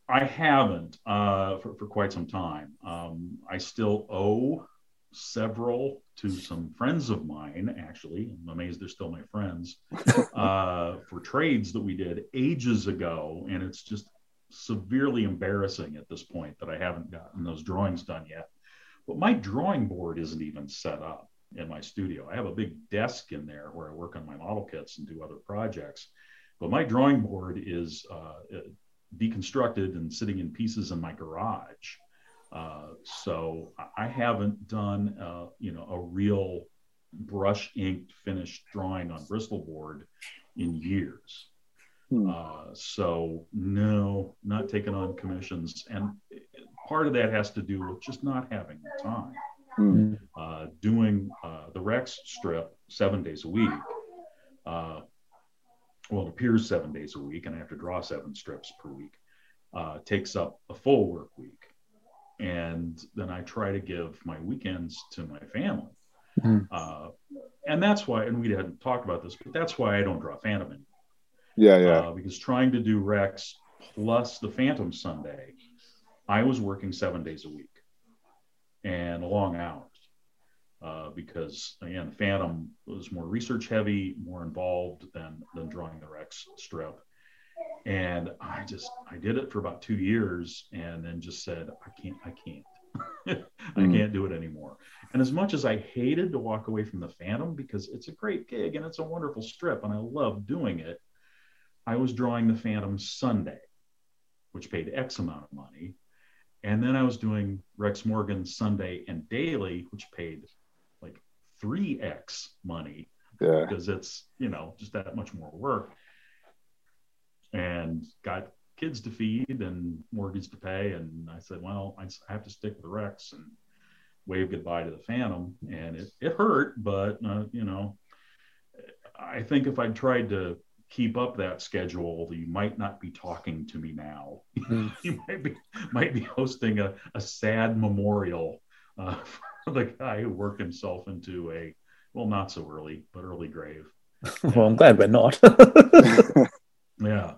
I haven't uh, for, for quite some time. Um, I still owe several to some friends of mine, actually. I'm amazed they're still my friends *laughs* uh, for trades that we did ages ago. And it's just severely embarrassing at this point that I haven't gotten those drawings done yet. But my drawing board isn't even set up in my studio. I have a big desk in there where I work on my model kits and do other projects. But my drawing board is uh, deconstructed and sitting in pieces in my garage. Uh, so I haven't done, uh, you know, a real brush inked finished drawing on Bristol board in years. Hmm. Uh, so no, not taking on commissions, and part of that has to do with just not having the time. Mm. Uh, doing uh, the Rex strip seven days a week. Uh, well, it appears seven days a week, and I have to draw seven strips per week. Uh, takes up a full work week, and then I try to give my weekends to my family. Mm-hmm. Uh, and that's why, and we hadn't talked about this, but that's why I don't draw Phantom anymore. Yeah, yeah. Uh, because trying to do Rex plus the Phantom Sunday, I was working seven days a week and long hours. Uh, because again, Phantom was more research heavy, more involved than than drawing the Rex strip. And I just I did it for about two years, and then just said I can't I can't *laughs* I mm. can't do it anymore. And as much as I hated to walk away from the Phantom because it's a great gig and it's a wonderful strip and I love doing it, I was drawing the Phantom Sunday, which paid X amount of money. And then I was doing Rex Morgan Sunday and Daily, which paid like 3X money yeah. because it's, you know, just that much more work. And got kids to feed and mortgage to pay. And I said, well, I have to stick with Rex and wave goodbye to the Phantom. And it, it hurt, but, uh, you know, I think if I'd tried to keep up that schedule, you might not be talking to me now. Mm-hmm. *laughs* you might be might be hosting a, a sad memorial uh, *laughs* for the guy who worked himself into a well, not so early, but early grave. *laughs* well, I'm glad we're not. yeah.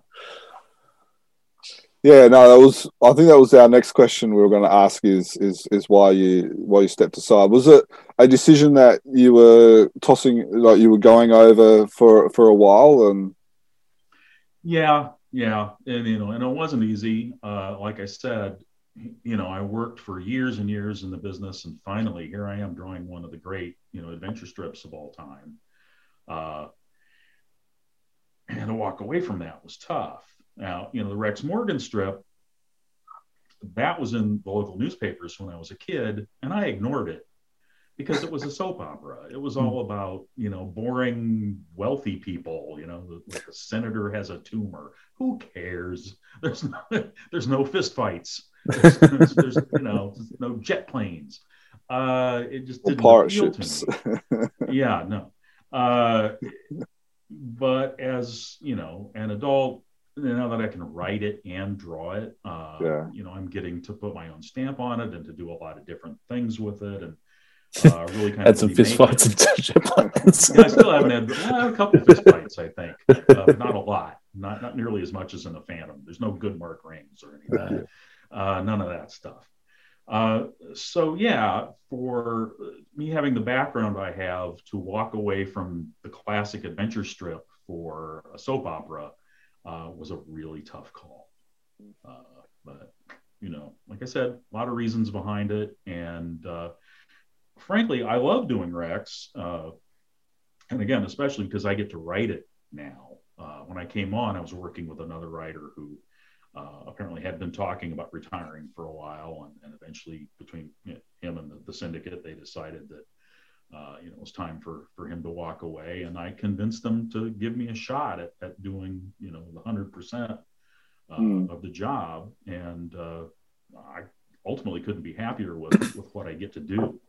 Yeah, no, that was. I think that was our next question we were going to ask. Is is is why you why you stepped aside? Was it a decision that you were tossing, like you were going over for for a while, and yeah, yeah, and you know, and it wasn't easy. Uh, like I said, you know, I worked for years and years in the business, and finally, here I am drawing one of the great, you know, adventure strips of all time. Uh, and to walk away from that was tough. Now, you know, the Rex Morgan strip, that was in the local newspapers when I was a kid, and I ignored it because it was a soap opera. It was all about, you know, boring wealthy people, you know, like a senator has a tumor. Who cares? There's no, *laughs* there's no fist fights. There's, there's, there's you know, no jet planes. Uh, it just didn't appeal to me. *laughs* yeah, no. Uh, but as, you know, an adult, now that I can write it and draw it, uh, yeah. you know, I'm getting to put my own stamp on it and to do a lot of different things with it. And uh, really kind *laughs* had some fist fights and plans. yeah, I still haven't had well, a couple fist fights, I think, uh, not a lot, not not nearly as much as in the Phantom. There's no good mark rings or anything, uh, none of that stuff. Uh, so yeah, for me having the background I have to walk away from the classic adventure strip for a soap opera uh, was a really tough call. Uh, but you know, like I said, a lot of reasons behind it, and frankly, I love doing Rex. Uh, and again, especially because I get to write it now. Uh, when I came on, I was working with another writer who uh, apparently had been talking about retiring for a while, and, and eventually, between you know, him and the, the, syndicate, they decided that uh, you know it was time for for him to walk away. And I convinced them to give me a shot at, at doing you know the hundred percent mm. of the job, and uh, I ultimately couldn't be happier with with what I get to do.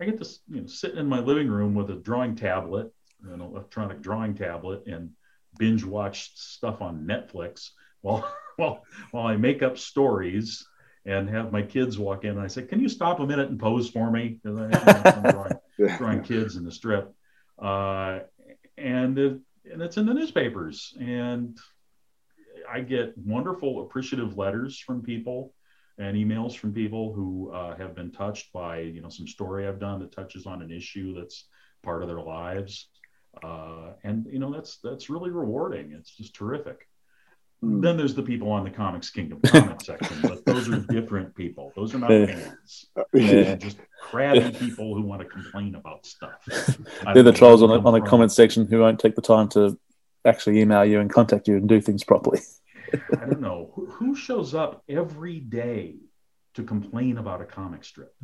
I get to you know sit in my living room with a drawing tablet, an electronic drawing tablet, and binge watch stuff on Netflix while *laughs* while while I make up stories and have my kids walk in and I say, "Can you stop a minute and pose for me?" Because I'm *laughs* drawing, drawing kids in the strip, uh, and it, and it's in the newspapers, and I get wonderful, appreciative letters from people and emails from people who uh, have been touched by you know some story I've done that touches on an issue that's part of their lives, uh, and you know that's that's really rewarding. It's just terrific. Mm. Then there's the people on the Comics Kingdom comment section, but those are different people. Those are not fans. Yeah. Just crabby people who want to complain about stuff. *laughs* They're the trolls on the, on the comment section who won't take the time to actually email you and contact you and do things properly. I don't know who, who, shows up every day to complain about a comic strip.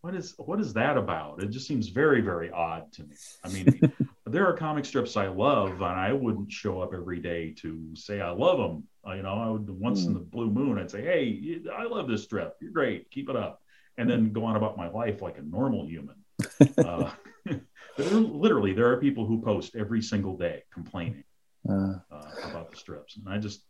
what is what is that about? It just seems very very odd to me. I mean, *laughs* there are comic strips I love, and I wouldn't show up every day to say I love them. Uh, you know, I would once mm. in the blue moon, I'd say, "Hey, I love this strip. You're great. Keep it up," and then go on about my life like a normal human. *laughs* uh, *laughs* literally, there are people who post every single day complaining Uh, uh, about the strips, and I just,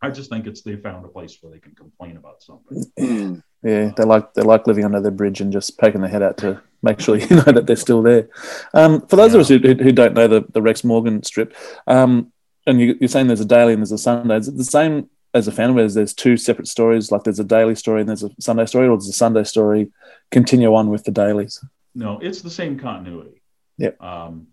I just think it's they found a place where they can complain about something. *clears throat* yeah, they like they like living under the bridge and just poking their head out to make sure you *laughs* know that they're still there. Um, for those of us who, who don't know the, the Rex Morgan strip, um, and you, you're saying there's a daily and there's a Sunday, is it the same as a fan where there's two separate stories, like there's a daily story and there's a Sunday story, or does the Sunday story continue on with the dailies? No, it's the same continuity. Yeah. Um,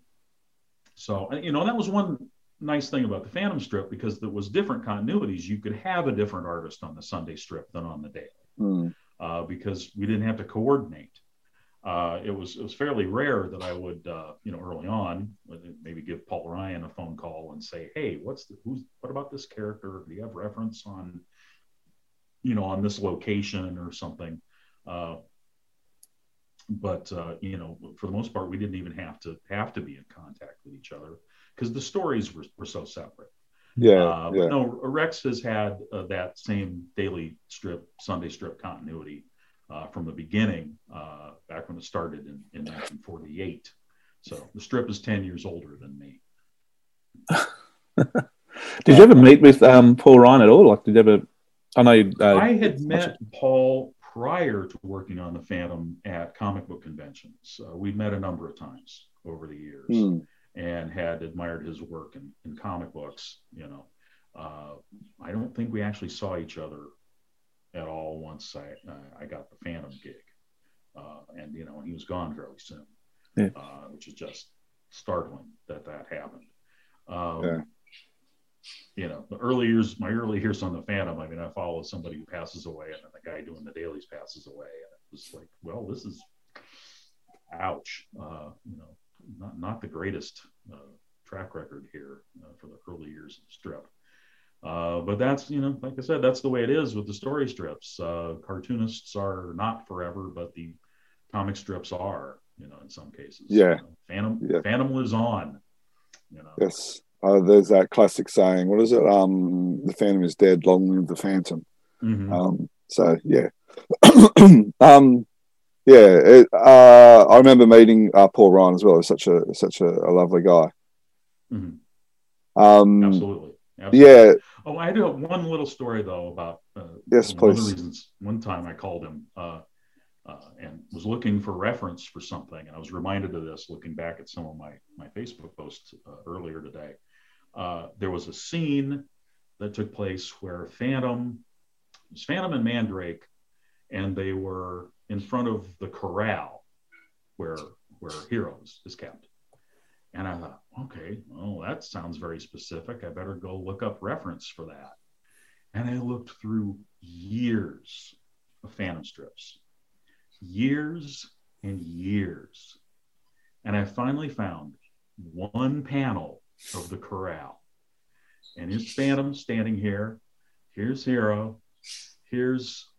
so you know that was one nice thing about the Phantom strip because there was different continuities. You could have a different artist on the Sunday strip than on the daily Mm. uh, because we didn't have to coordinate. Uh, it was it was fairly rare that I would uh, you know early on maybe give Paul Ryan a phone call and say, hey, what's the who's what about this character? Do you have reference on you know on this location or something? Uh, but uh, you know, for the most part, we didn't even have to have to be in contact with each other because the stories were, were so separate. Yeah, Uh, yeah. no, Rex has had uh, that same daily strip, Sunday strip continuity uh, from the beginning, uh, back when it started in, in 1948. So the strip is 10 years older than me. *laughs* Did you ever meet with um, Paul Ryan at all? Like, did you ever? I know uh, I had met Paul prior to working on the Phantom at comic book conventions. Uh, we'd met a number of times over the years. Mm. And had admired his work in, in comic books. You know, uh, I don't think we actually saw each other at all once I I got the Phantom gig, uh, and you know, he was gone fairly soon, Yeah. uh, which is just startling that that happened. Um, Yeah. You know, the early years, my early years on the Phantom. I mean, I followed somebody who passes away, and then the guy doing the dailies passes away, and it was like, well, this is, ouch. Uh, you know, not not the greatest uh, track record here uh, for the early years of the strip. Uh, but that's you know, like I said, that's the way it is with the story strips. Uh, cartoonists are not forever, but the comic strips are. You know, in some cases. Yeah. You know, Phantom Yeah. Phantom lives on. You know. Yes. Uh, there's that classic saying. What is it? Um, the Phantom is dead. Long live the Phantom. Mhm. Um, so yeah, *clears throat* um, yeah. It, uh, I remember meeting uh, Paul Ryan as well. He's such a such a, a lovely guy. Mhm. Um, Absolutely. Absolutely. yeah. Oh, I do have one little story though about uh, Yes, one of the please. reasons. One time I called him uh, uh, and was looking for reference for something, and I was reminded of this looking back at some of my my Facebook posts uh, earlier today. Uh, there was a scene that took place where Phantom, it was Phantom and Mandrake, and they were in front of the corral where where Heroes is kept. And I thought, okay, well, that sounds very specific. I better go look up reference for that. And I looked through years of Phantom strips, years and years. And I finally found one panel of the corral. And here's Phantom standing here. Here's Hero. Here's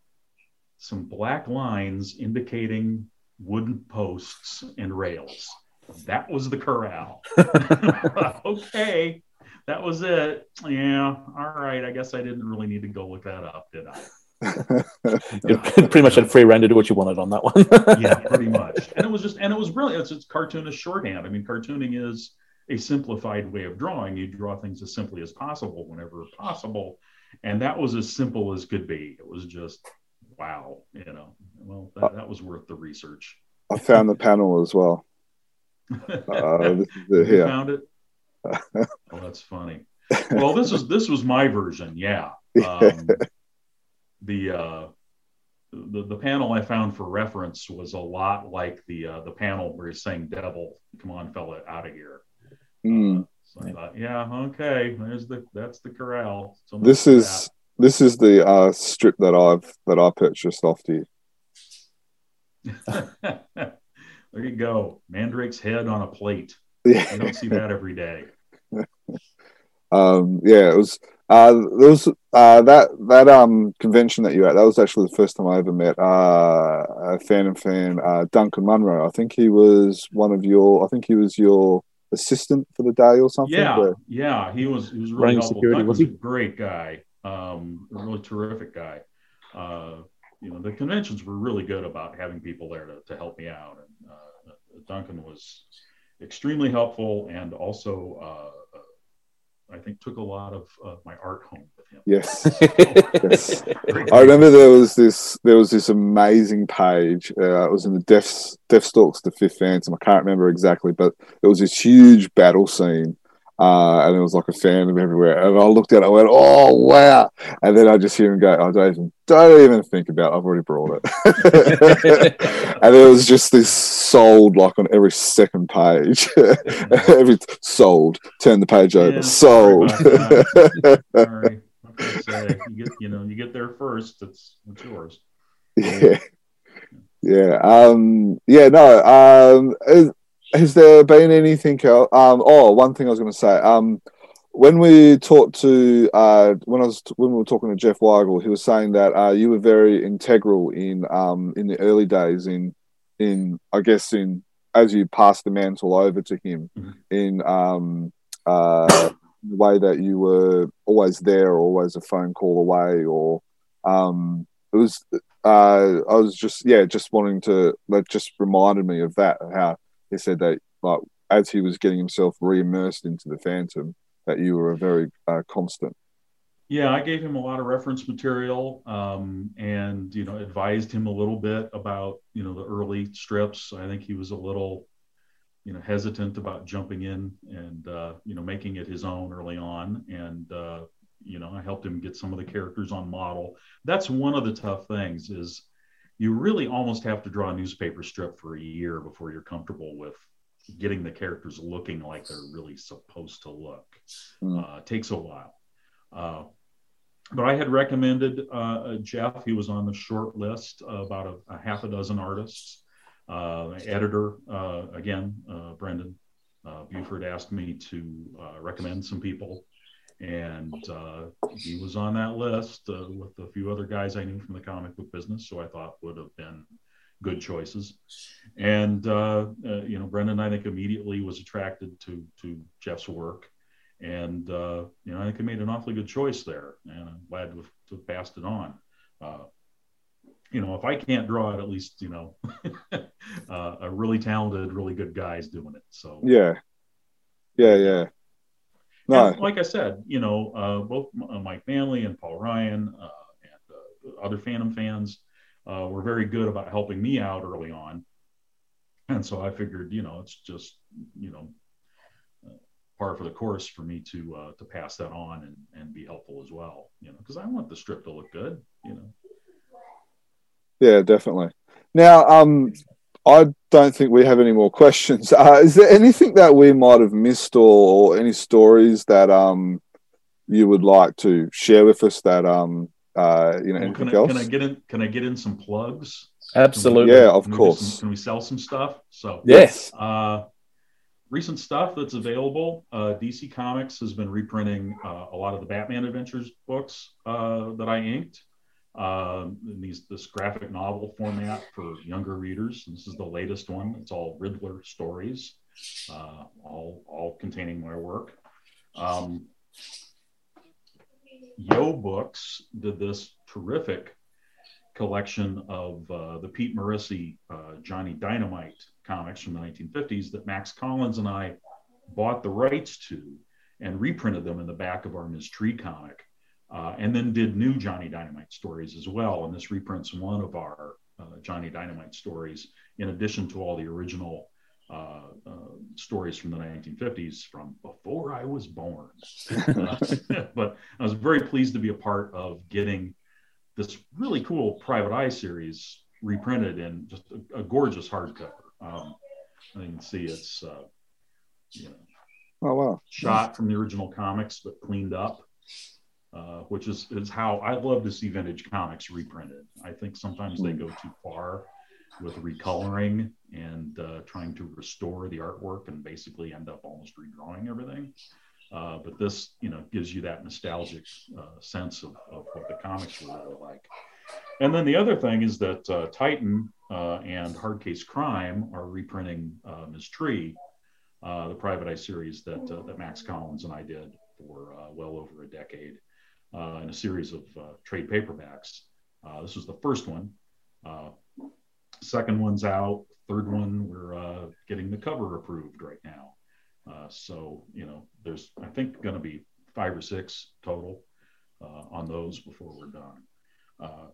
some black lines indicating wooden posts and rails. That was the corral. *laughs* okay, that was it. Yeah, all right. I guess I didn't really need to go look that up, did I? *laughs* you pretty much had free reign to do what you wanted on that one. *laughs* yeah, pretty much. And it was just, and it was brilliant. It's, it's cartoonist shorthand. I mean, cartooning is a simplified way of drawing. You draw things as simply as possible whenever possible. And that was as simple as could be. It was just, wow, you know, well, that, that was worth the research. I found the panel as well. *laughs* Uh, this is it you here. found it? *laughs* oh, that's funny. Well, this is this was my version. Yeah. *laughs* Um, the uh, the the panel I found for reference was a lot like the uh, the panel where he's saying "Devil, come on, fella, out of here." Mm. So I thought, yeah, okay, there's the that's the corral. So This for is this is the uh, strip that I've that I purchased off you. *laughs* there you go, Mandrake's head on a plate. You Yeah. don't see that every day. *laughs* um, yeah, it was. Uh, there was uh, that that um convention that you were at. That was actually the first time I ever met uh, a fan and fan, uh, Duncan Munro. I think he was one of your. I think he was your assistant for the day or something. Yeah, but- yeah, he was he was really Running helpful. security, Doug was was a he? great guy, um, a really terrific guy. Uh, you know, the conventions were really good about having people there to, to help me out, and uh, Duncan was extremely helpful and also uh, I think took a lot of uh, my art home with him. Yes, *laughs* yes. I remember there was this there was this amazing page. Uh, it was in the Death Deathstalks, the Fifth Phantom. I can't remember exactly, but it was this huge battle scene uh, and it was like a fan of everywhere. And I looked at it, I went, "Oh wow!" And then I just hear him go, "I don't even, don't even think about. It. I've already brought it." *laughs* and it was just this sold like on every second page, *laughs* every sold. Turn the page over, yeah, sold. *laughs* Sorry, you get, you know, you get there first. It's it's yours. Yeah. Yeah. Um, yeah. No. Um, has there been anything else? Um, oh, one thing I was going to say. Um, when we talked to uh, when I was when we were talking to Jeff Weigel, he was saying that uh, you were very integral in um, in the early days in in I guess in as you passed the mantle over to him mm-hmm. in um, uh, the way that you were always there, always a phone call away, or um, it was. Uh, I was just yeah, just wanting to that just reminded me of that how he said that like as he was getting himself re-immersed into the Phantom, that you were a very uh, constant. Yeah, I gave him a lot of reference material, um, and you know, advised him a little bit about you know the early strips. I think he was a little, you know, hesitant about jumping in and uh, you know making it his own early on, and uh, you know, I helped him get some of the characters on model. That's one of the tough things is you really almost have to draw a newspaper strip for a year before you're comfortable with getting the characters looking like they're really supposed to look. Mm. Uh, takes a while. Uh, but I had recommended uh, Jeff. He was on the short list, about a, a half a dozen artists. Uh, editor, uh, again, uh, Brendan Burford asked me to recommend some people and uh, he was on that list uh, with a few other guys I knew from the comic book business, so I thought would have been good choices. And uh, uh you know, Brendan, I think immediately was attracted to to Jeff's work, and uh, you know, I think he made an awfully good choice there, and I'm glad to have, to have passed it on. Uh, you know, if I can't draw it, at least you know, *laughs* a really talented, really good guy's doing it. So yeah, yeah, yeah. No. And like I said, you know, uh, both uh, Mike Manley and Paul Ryan uh, and uh, other Phantom fans uh, were very good about helping me out early on. And so I figured, you know, it's just, you know, uh, par for the course for me to to pass that on and, and be helpful as well, you know, because I want the strip to look good, you know. Yeah, definitely. Now, um, I don't think we have any more questions. *laughs* Uh, is there anything that we might have missed, or, or, any stories that um you would like to share with us? That um uh you know well, anything can I, else? Can I get in? Can I get in some plugs? Absolutely. Yeah, of can course. We some, can we sell some stuff? So yes. Uh, recent stuff that's available. Uh, DC Comics has been reprinting uh, a lot of the Batman Adventures books uh, that I inked uh, in these this graphic novel format for younger readers. This is the latest one. It's all Riddler stories, uh, all all containing my work. Um, Yoe Books did this terrific collection of uh, the Pete Morisi uh, Johnny Dynamite comics from the 1950s that Max Collins and I bought the rights to and reprinted them in the back of our Ms. Tree comic uh, and then did new Johnny Dynamite stories as well. And this reprints one of our uh, Johnny Dynamite stories, in addition to all the original uh, uh stories from the 1950s from before I was born. *laughs* *laughs* But I was very pleased to be a part of getting this really cool Private Eye series reprinted in just a, a gorgeous hardcover. Um, you can see it's, uh, you know, oh, wow. shot from the original comics, but cleaned up uh, which is, is how I love to see vintage comics reprinted. I think sometimes they go too far with recoloring and uh, trying to restore the artwork and basically end up almost redrawing everything. Uh, but this, you know, gives you that nostalgic uh, sense of, of, what the comics were really like. And then the other thing is that uh, Titan uh, and Hard Case Crime are reprinting Ms. Tree, the Private Eye series that, that Max Collins and I did for well over a decade in a series of uh, trade paperbacks. Uh, this was the first one. second one's out. Third one, we're uh, getting the cover approved right now. Uh, so you know, there's I think going to be five or six total uh, on those before we're done. Uh,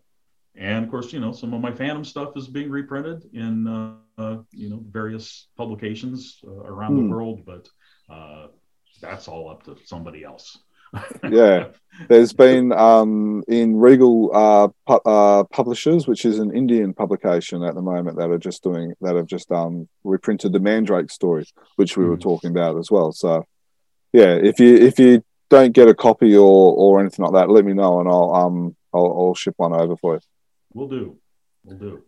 and of course, you know, some of my Phantom stuff is being reprinted in uh, you know various publications around the hmm. world, but that's all up to somebody else. Yeah, there's *laughs* been um, in Regal uh, pu- uh, Publishers, which is an Indian publication at the moment that are just doing that have just um, reprinted the Mandrake story, which we mm. were talking about as well. So, yeah, if you if you don't get a copy or or anything like that, let me know and I'll um I'll, I'll ship one over for you. We'll do. We'll do.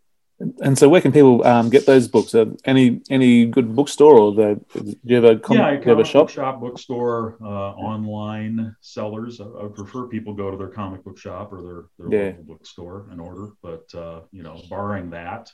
And so, where can people um, get those books? Uh, any any good bookstore, or the, do you have a com- yeah, do you have a shop? shop, bookstore, uh, online sellers. I, I, prefer people go to their comic book shop or their their yeah. local bookstore and order. But uh, you know, barring that,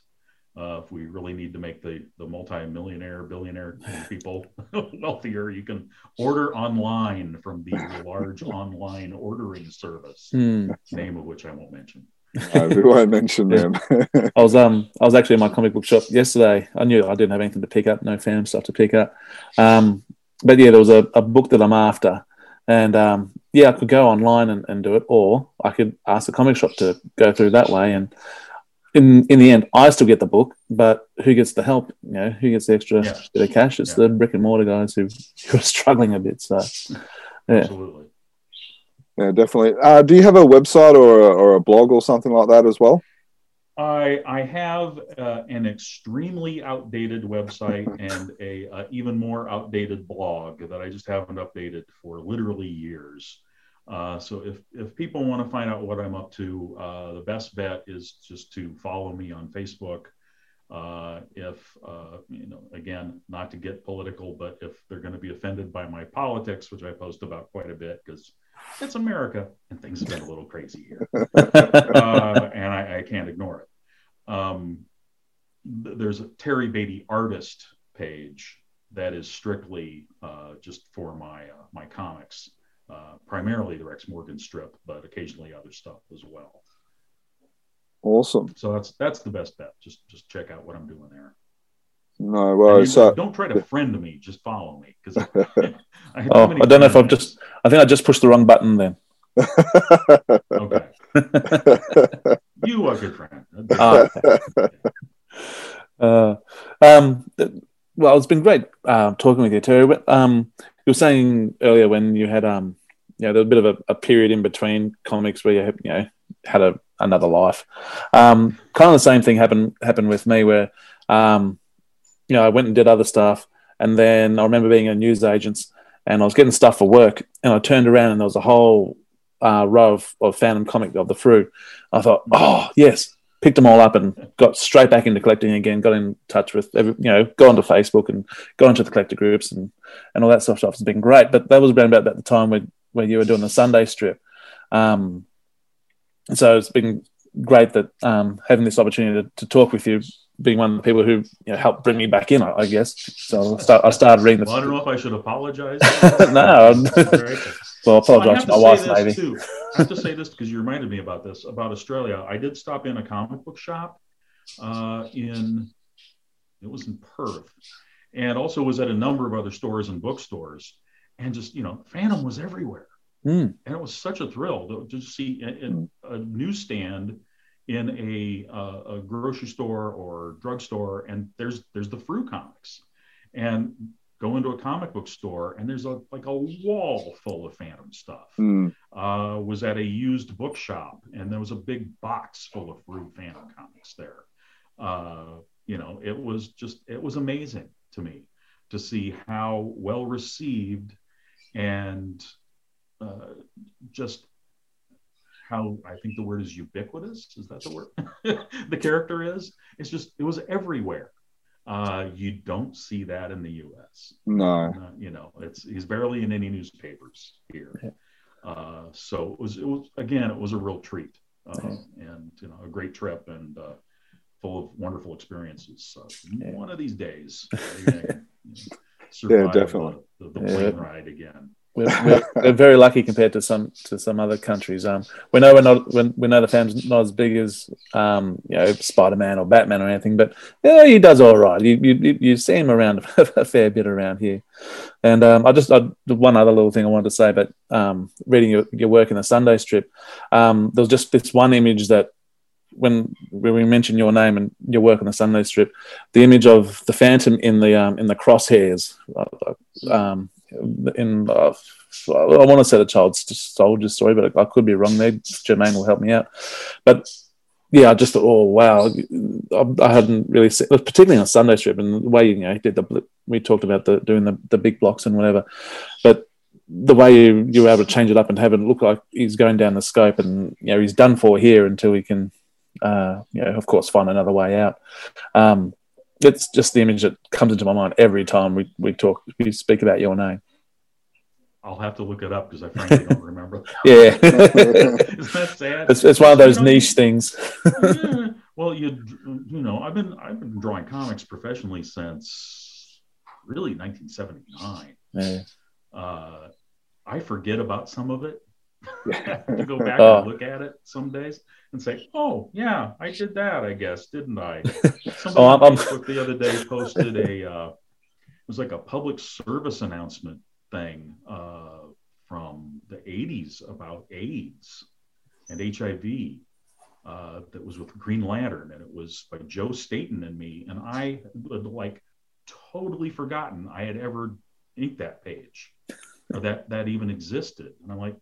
uh, if we really need to make the the multi-millionaire, billionaire *sighs* people *laughs* wealthier, you can order online from the large *laughs* online ordering service, mm. name of which I won't mention. No, we *laughs* won't mention them. *laughs* I was um I was actually in my comic book shop yesterday. I knew I didn't have anything to pick up, no fan stuff to pick up. Um, but yeah, there was a, a book that I'm after, and um, yeah, I could go online and, and do it, or I could ask the comic shop to go through that way. And in in the end, I still get the book, but who gets the help? You know, who gets the extra yeah. bit of cash? It's yeah. the brick and mortar guys who *laughs* who are struggling a bit. So yeah. Absolutely. Yeah, definitely. Uh, do you have a website or a, or a blog or something like that as well? I I have uh, an extremely outdated website *laughs* and a uh, even more outdated blog that I just haven't updated for literally years. Uh, so if if people want to find out what I'm up to, uh, the best bet is just to follow me on Facebook. Uh, if uh, you know, again, not to get political, but if they're going to be offended by my politics, which I post about quite a bit because it's America and things have been a little crazy here, *laughs* uh, and I, I, can't ignore it. Um, th- there's a Terry Beatty artist page that is strictly uh, just for my uh, my comics, uh, primarily the Rex Morgan strip, but occasionally other stuff as well. Awesome. So that's that's the best bet. Just just check out what I'm doing there. No worries. So don't try to friend me. Just follow me because. *laughs* I oh, I don't know if I've just. I think I just pushed the wrong button then. okay. *laughs* you are a good friend. Uh, uh, um, well, it's been great uh, talking with you, Terry. Um, you were saying earlier when you had um, you know, there was a bit of a, a period in between comics where you you know had a another life. Um, kind of the same thing happened happened with me where um, you know, I went and did other stuff. And then I remember being a news agent and I was getting stuff for work. And I turned around and there was a whole uh, row of, of Phantom comic of the Frew. I thought, oh, yes. Picked them all up and got straight back into collecting again. Got in touch with, every, you know, go onto Facebook and go into the collector groups and, and all that sort of stuff. It's been great. But that was around about the time when, when you were doing the Sunday strip. Um, so it's been great that um, having this opportunity to, to talk with you being one of the people who you know, helped bring me back in, I, I guess. So I, start, I started reading the. Well, I don't know if I should apologize. *laughs* no. *laughs* well, I apologize to my wife, maybe. Too. I have to say this because you reminded me about this about Australia. I did stop in a comic book shop uh, in it was in Perth, and also was at a number of other stores and bookstores, and just you know, Phantom was everywhere, mm. and it was such a thrill to just see a, a newsstand in a, uh, a grocery store or drugstore, and there's there's the Frew comics, and go into a comic book store and there's a like a wall full of Phantom stuff. Mm. Uh, was at a used bookshop and there was a big box full of Frew Phantom comics there. Uh, you know, it was just it was amazing to me to see how well received and uh, just how I think the word is ubiquitous. Is that the word? *laughs* the character is. It's just it was everywhere. Uh, you don't see that in the U.S. No. Uh, you know, it's he's barely in any newspapers here. Uh, so it was it was again it was a real treat uh, and you know a great trip and uh, full of wonderful experiences. So yeah. one of these days, *laughs* you know, yeah, definitely the, the, the plane yeah. ride again. We're, we're, we're, very lucky compared to some to some other countries. Um, we know we're not we, we know the fan's not as big as um, you know Spider Man or Batman or anything, but yeah, he does all right. You you, you see him around *laughs* a fair bit around here. And um, I just I, one other little thing I wanted to say, but um, reading your, your work in the Sunday Strip, um, there was just this one image that when we mentioned your name and your work on the Sunday Strip, the image of the Phantom in the um, in the crosshairs, uh, um, in uh, I want to say the child soldier story, but I could be wrong there. Carmine will help me out. But yeah, I just thought, oh wow, I, hadn't really seen, particularly on Sunday Strip and the way you know he did the we talked about the doing the, the big blocks and whatever, but the way you you were able to change it up and have it look like he's going down the scope and you know he's done for here until he can uh, you know, of course, find another way out. Um, it's just the image that comes into my mind every time we, we talk, we speak about your name. I'll have to look it up because I frankly don't remember. *laughs* yeah, *laughs* is that sad? It's, it's one of those niche things. yeah. *laughs* Well, you you know, I've been I've been drawing comics professionally since really 1979. Yeah. Uh, I forget about some of it. to go back oh. and look at it some days and say, "Oh, yeah, I did that. I guess, didn't I?" Somebody oh, I'm, on Facebook the other day posted a uh, it was like a public service announcement thing uh, from the '80s about AIDS and HIV. Uh, that was with Green Lantern, and it was by Joe Staton and me. And I had like totally forgotten I had ever inked that page, or that that even existed. And I'm like,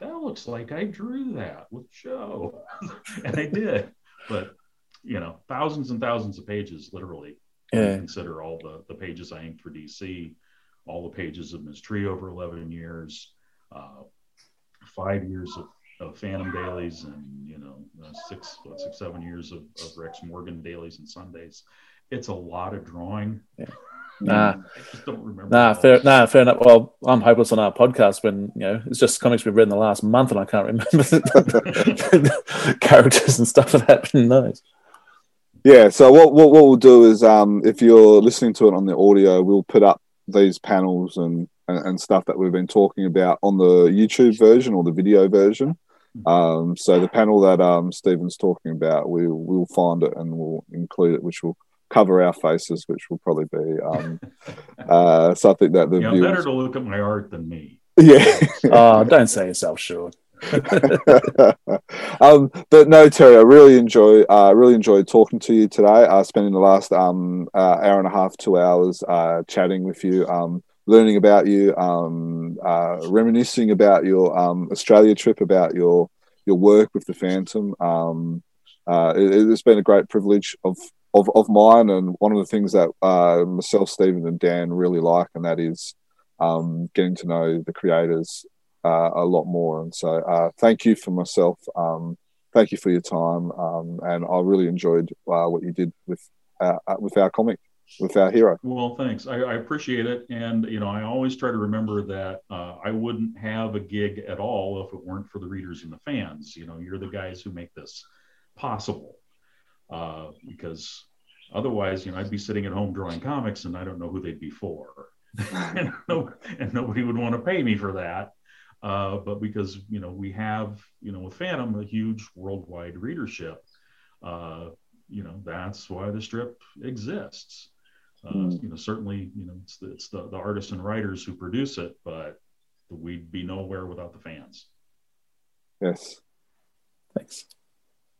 that looks like I drew that with Joe. *laughs* and I did. But, you know, thousands and thousands of pages, literally. Yeah. Consider all the, the pages I inked for DC, all the pages of Ms. Tree over 11 years, uh, five years of, of Phantom dailies, and, you know, uh, six, what, six, seven years of, of Rex Morgan dailies and Sundays. It's a lot of drawing. Yeah. Nah, I just don't remember. Nah, fair, nah, fair enough. Well, I'm hopeless on our podcast when you know it's just comics we've read in the last month, and I can't remember the *laughs* characters and stuff that happened in those. Yeah. So what, what what we'll do is, um, if you're listening to it on the audio, we'll put up these panels and, and, and stuff that we've been talking about on the YouTube version or the video version. Um, so the panel that um, Stephen's talking about, we we'll find it and we'll include it, which will cover our faces, which will probably be um, *laughs* uh, something that the yeah, viewers... better to look at my art than me. *laughs* Yeah. oh, don't say yourself short. *laughs* um, but no, Terry, I really enjoy, uh, really enjoyed talking to you today. Uh, spending the last um, uh, hour and a half, two hours, uh, chatting with you, um, learning about you, um, uh, reminiscing about your um, Australia trip, about your your work with the Phantom. Um, uh, it, has been a great privilege of of, of mine and one of the things that uh, myself, Stephen, and Dan really like, and that is um, getting to know the creators uh, a lot more. And so, uh, thank you for myself. Um, thank you for your time, um, and I really enjoyed uh, what you did with uh, with our comic, with our hero. Well, thanks. I, I, appreciate it, and you know, I always try to remember that uh, I wouldn't have a gig at all if it weren't for the readers and the fans. You know, you're the guys who make this possible uh, because otherwise, you know, I'd be sitting at home drawing comics and I don't know who they'd be for. *laughs* and, nobody would want to pay me for that. Uh, but because, you know, we have, you know, with Phantom, a huge worldwide readership, uh, you know, that's why the strip exists. Mm. You know, certainly, you know, it's the, it's the, the artists and writers who produce it, but we'd be nowhere without the fans. Yes. Thanks.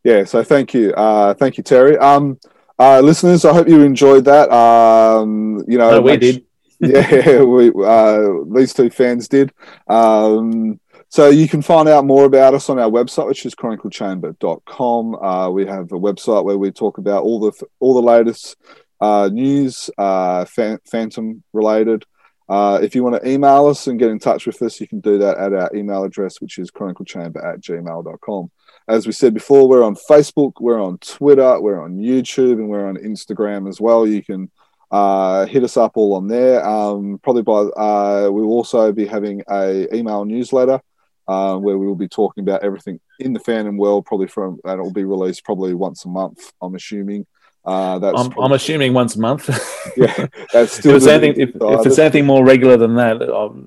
Yeah, so thank you, uh, thank you, Terry. Um, uh, listeners, I hope you enjoyed that. Um, you know, no, we did. *laughs* yeah, we uh, these two fans did. Um, so you can find out more about us on our website, which is chroniclechamber.com. Uh, we have a website where we talk about all the all the latest uh, news, uh, Phantom related. Uh, if you want to email us and get in touch with us, you can do that at our email address, which is chroniclechamber at gmail.com. As we said before, we're on Facebook, we're on Twitter, we're on YouTube, and we're on Instagram as well. You can uh, hit us up all on there. Um, probably by uh, we'll also be having a email newsletter uh, where we will be talking about everything in the Phantom world. Probably from and it will be released probably once a month. I'm assuming. Uh, that's I'm, I'm, assuming once a month. *laughs* yeah, that's still. if, it's anything, if, if, it's anything more regular than that, I'll,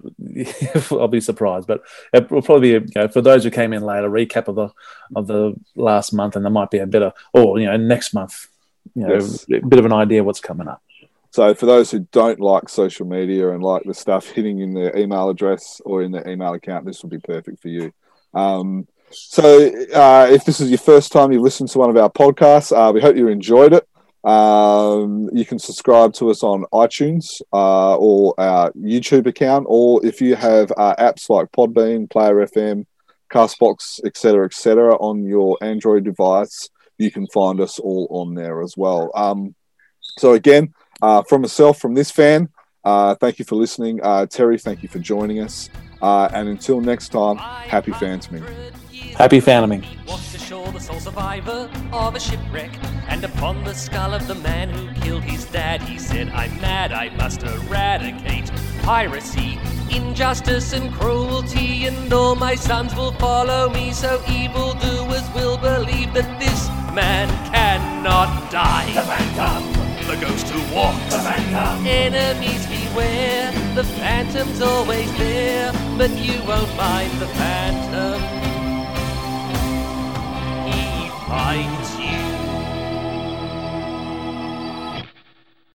*laughs* I'll be surprised. But it will probably be you know, for those who came in late, a recap of the of the last month, and there might be a bit of, or you know, next month, you know, yes. a bit of an idea what's coming up. So for those who don't like social media and like the stuff hitting in their email address or in their email account, this will be perfect for you. Um, so uh, if this is your first time you've listened to one of our podcasts, uh, we hope you enjoyed it. Um, you can subscribe to us on iTunes uh, or our YouTube account, or if you have uh, apps like Podbean, Player FM, Castbox, etc., etc., on your Android device, you can find us all on there as well. Um, so again, uh, from myself, from this fan, uh, thank you for listening. Uh, Terry, thank you for joining us. Uh, and until next time, happy phantoming. Happy phantoming. Washed ashore the sole survivor of a shipwreck, and upon the skull of the man who killed his dad, he said, I'm mad, I must eradicate piracy, injustice, and cruelty, and all my sons will follow me, so evildoers will believe that this man cannot die. The Phantom! The ghost who walks. The phantom. Enemies beware, the phantom's always there, but you won't find the phantom. He fights